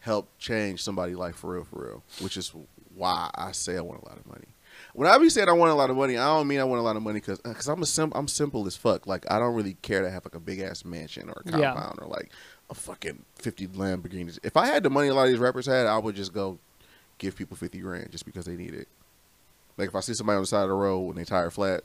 help change somebody's life for real, for real. Which is why I say I want a lot of money. When I be saying I want a lot of money, I don't mean I want a lot of money because because uh, I'm a sim- I'm simple as fuck. Like I don't really care to have like a big ass mansion or a Yeah. compound or like a fucking fifty Lamborghinis. If I had the money a lot of these rappers had, I would just go give people fifty grand just because they need it. Like if I see somebody on the side of the road when they tire flat,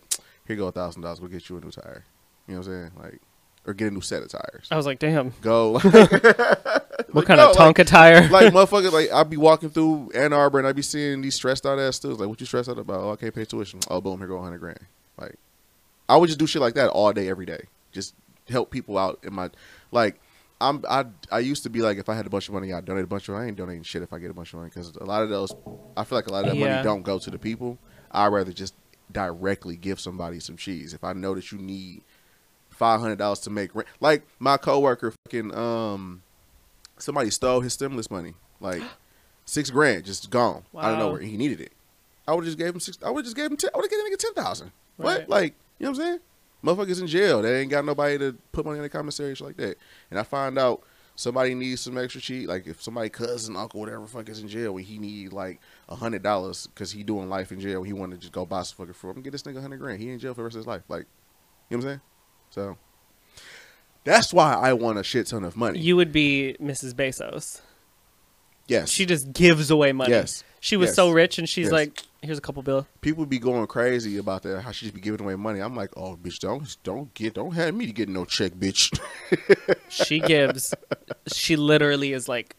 here go a thousand dollars. We'll get you a new tire. You know what I'm saying? Like or get a new set of tires. I was like, damn, Go. what kind of Tonka tire? like motherfucker, like I'd be walking through Ann Arbor and I'd be seeing these stressed out ass students. Like, what you stressed out about? Oh, I can't pay tuition. Oh, boom, here go hundred grand. Like, I would just do shit like that all day, every day. Just help people out in my like. I'm I I used to be like if I had a bunch of money I'd donate a bunch of money. I ain't donating shit if I get a bunch of money because a lot of those I feel like a lot of that Yeah. money don't go to the people. I'd rather just directly give somebody some cheese if I know that you need five hundred dollars to make rent. Like my coworker, fucking um, somebody stole his stimulus money, like six grand, just gone out of Wow. nowhere. He needed it. I would just gave him six. I would just gave him. 10, I would have given nigga ten thousand. What? Right. Like you know what I'm saying? Motherfuckers in jail. They ain't got nobody to put money in the commissary, shit like that. And I find out somebody needs some extra cheat. Like if somebody cousin, uncle, whatever, fuck is in jail, when he need like a hundred dollars because he doing life in jail, he want to just go buy some fucking fruit. I'm gonna get this nigga hundred grand. He in jail for the rest of his life. Like you know what I'm saying? So that's why I want a shit ton of money. You would be Mrs. Bezos. yes, She just gives away money. Yes. She was Yes. so rich, and she's Yes. like, "Here's a couple bill." people be going crazy about that. How she just be giving away money. I'm like, oh, bitch, don't don't get don't have me to get no check, bitch. She gives. she literally is like,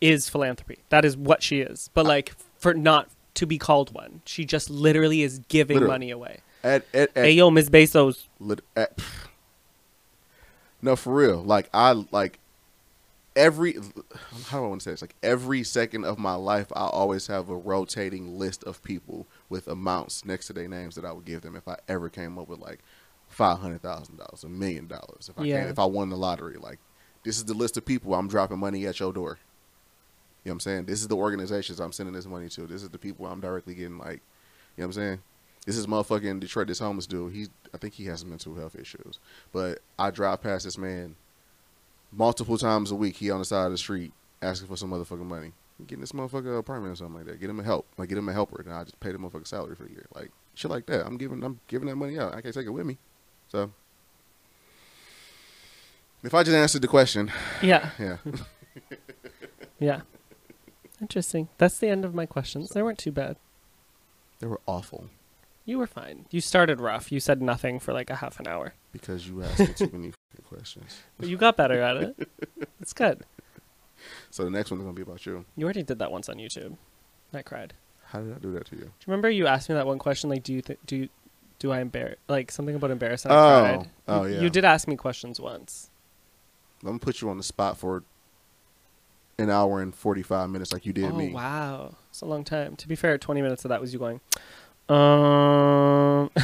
is philanthropy. That is what she is. But like, for not to be called one, she just literally is giving Literally. money away. At at, at Hey yo, Miss Bezos. lit- at- no, for real. Like I like every how do I want to say this? Like every second of my life, I always have a rotating list of people with amounts next to their names that I would give them if I ever came up with like five hundred thousand dollars, a million dollars. If I Yeah. can, if I won the lottery, like this is the list of people I'm dropping money at your door. You know what I'm saying? This is the organizations I'm sending this money to. This is the people I'm directly getting like, you know what I'm saying? This is motherfucking Detroit, this homeless dude. He I think he has some mental health issues. But I drive past this man multiple times a week. He on the side of the street asking for some motherfucking money. Getting this motherfucker an apartment or something like that. Get him a help. Like get him a helper. And I just pay the motherfucker salary for the year. Like shit like that. I'm giving I'm giving that money out. I can't take it with me. So if I just answered the question, Yeah, yeah. yeah. Interesting. That's the end of my questions. They weren't too bad. they were awful. You were fine. You started rough. You said nothing for like a half an hour. Because you asked me too many questions. But you got better at it. It's good. So the next one's gonna be about you. You already did that once on YouTube. I cried. How did I do that to you? Do you remember you asked me that one question? Like, do you th- do you, do I embarrass like something about embarrassing? Oh. I cried. Oh, You- yeah. You did ask me questions once. I'm gonna put you on the spot for an hour and forty five minutes like you did oh me. wow, it's a long time. To be fair, twenty minutes of that was you going. Um.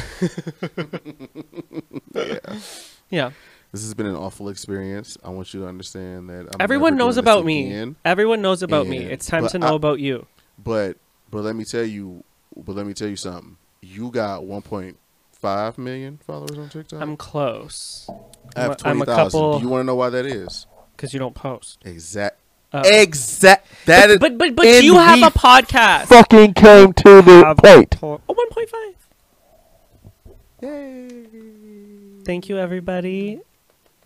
Yeah. yeah. This has been an awful experience. I want you to understand that I'm Everyone never knows about me. again. Everyone knows about me. It's time to know I- about you. But but let me tell you but let me tell you something. You got one point five million followers on TikTok. I'm close. I have I'm twenty a Do you want to know why that is? because you don't post. Exact. Uh, exact. That is. but but but and you have a podcast. fucking came to the Have plate. po- Oh, 1.5. Yay. Thank you everybody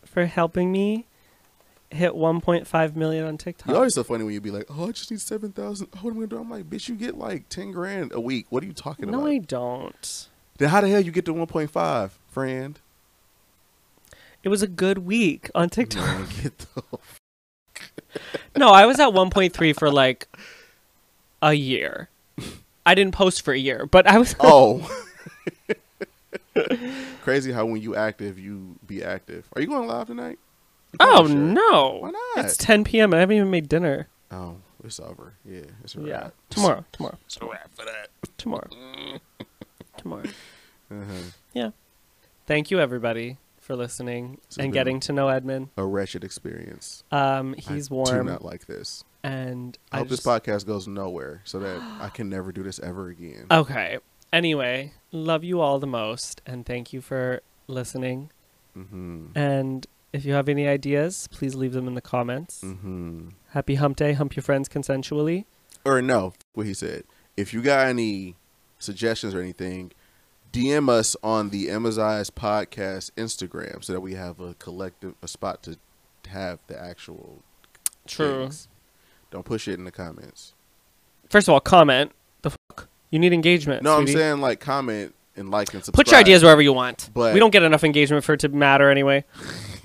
for helping me hit 1.5 million on TikTok. You're always so funny when you'd be like, "Oh, I just need seven thousand. Oh, what am I gonna do?" I'm like, "Bitch, you get like ten grand a week. What are you talking no, about?" No, I don't. Then how the hell you get to one point five, friend? It was a good week on TikTok. Man, get the No, I was at 1.3 for like a year. I didn't post for a year, but I was. oh. Crazy how when you active, you be active. Are you going live tonight? Oh probably should. no! Why not? It's 10 p.m. I haven't even made dinner. Oh, it's over. Yeah, it's a Yeah, wrap. tomorrow, tomorrow, It's a wrap for that. tomorrow, tomorrow. Uh-huh. Thank you everybody for listening and getting to know Edmon. A wretched experience. Um, I he's Do warm, not like this. and I I hope just, this podcast goes nowhere so that I can never do this ever again. Okay. Anyway, love you all the most, and thank you for listening. mm-hmm. And if you have any ideas, please leave them in the comments. Mm-hmm. Happy hump day. Hump your friends consensually. Or no, what he said. If you got any suggestions or anything, DM us on the Amaziah's podcast Instagram so that we have a collective a spot to have the actual True. things. Don't push it in the comments. First of all, comment. The fuck? You need engagement. No, I'm saying like comment and like and subscribe. Put your ideas wherever you want. But- we don't get enough engagement for it to matter anyway.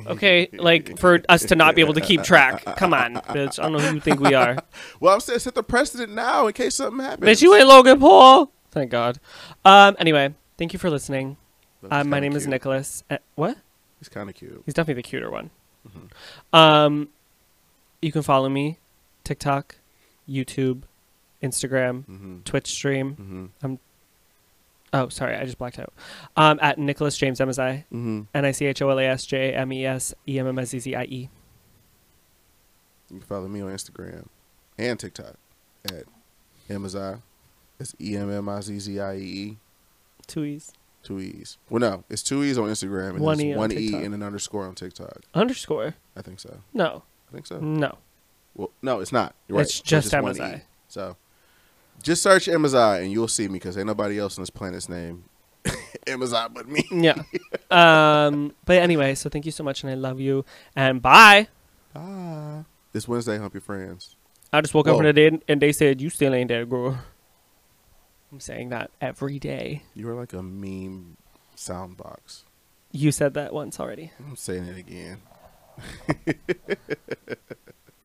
Okay, like for us to not be able to keep track. Come on, bitch. I don't know who you think we are. Well, I'm saying set the precedent now in case something happens. bitch, you ain't Logan Paul. Thank God. Um. Anyway, thank you for listening. Uh, my name is. Nicholas. Uh, what? He's kind of cute. He's definitely the cuter one. Mm-hmm. Um, you can follow me, TikTok, YouTube, Instagram, Mm-hmm. Twitch stream. Mm-hmm. Oh, sorry, I just blacked out. Um, at Nicholas James Emazai, Mm-hmm. N I C H O L A S J M E S E M M S Z Z I E. You can follow me on Instagram and TikTok at Amazon. It's E M M I Z Z I E E. Two E's. Two E's. Well, no, it's two E's on Instagram and One E on one E and an underscore on TikTok. Underscore. I think so. No, I think so. no. Well, no, it's not. You're right. It's just one Amazai. E. So just search Amazon and you'll see me because ain't nobody else on this planet's name Amazon but me. Yeah. um. But anyway, so thank you so much, and I love you. And bye. Ah. This Wednesday, hump your friends. I just woke up Whoa. in the day and they said you still ain't dead, girl. I'm saying that every day. You are like a meme sound box. You said that once already. I'm saying it again.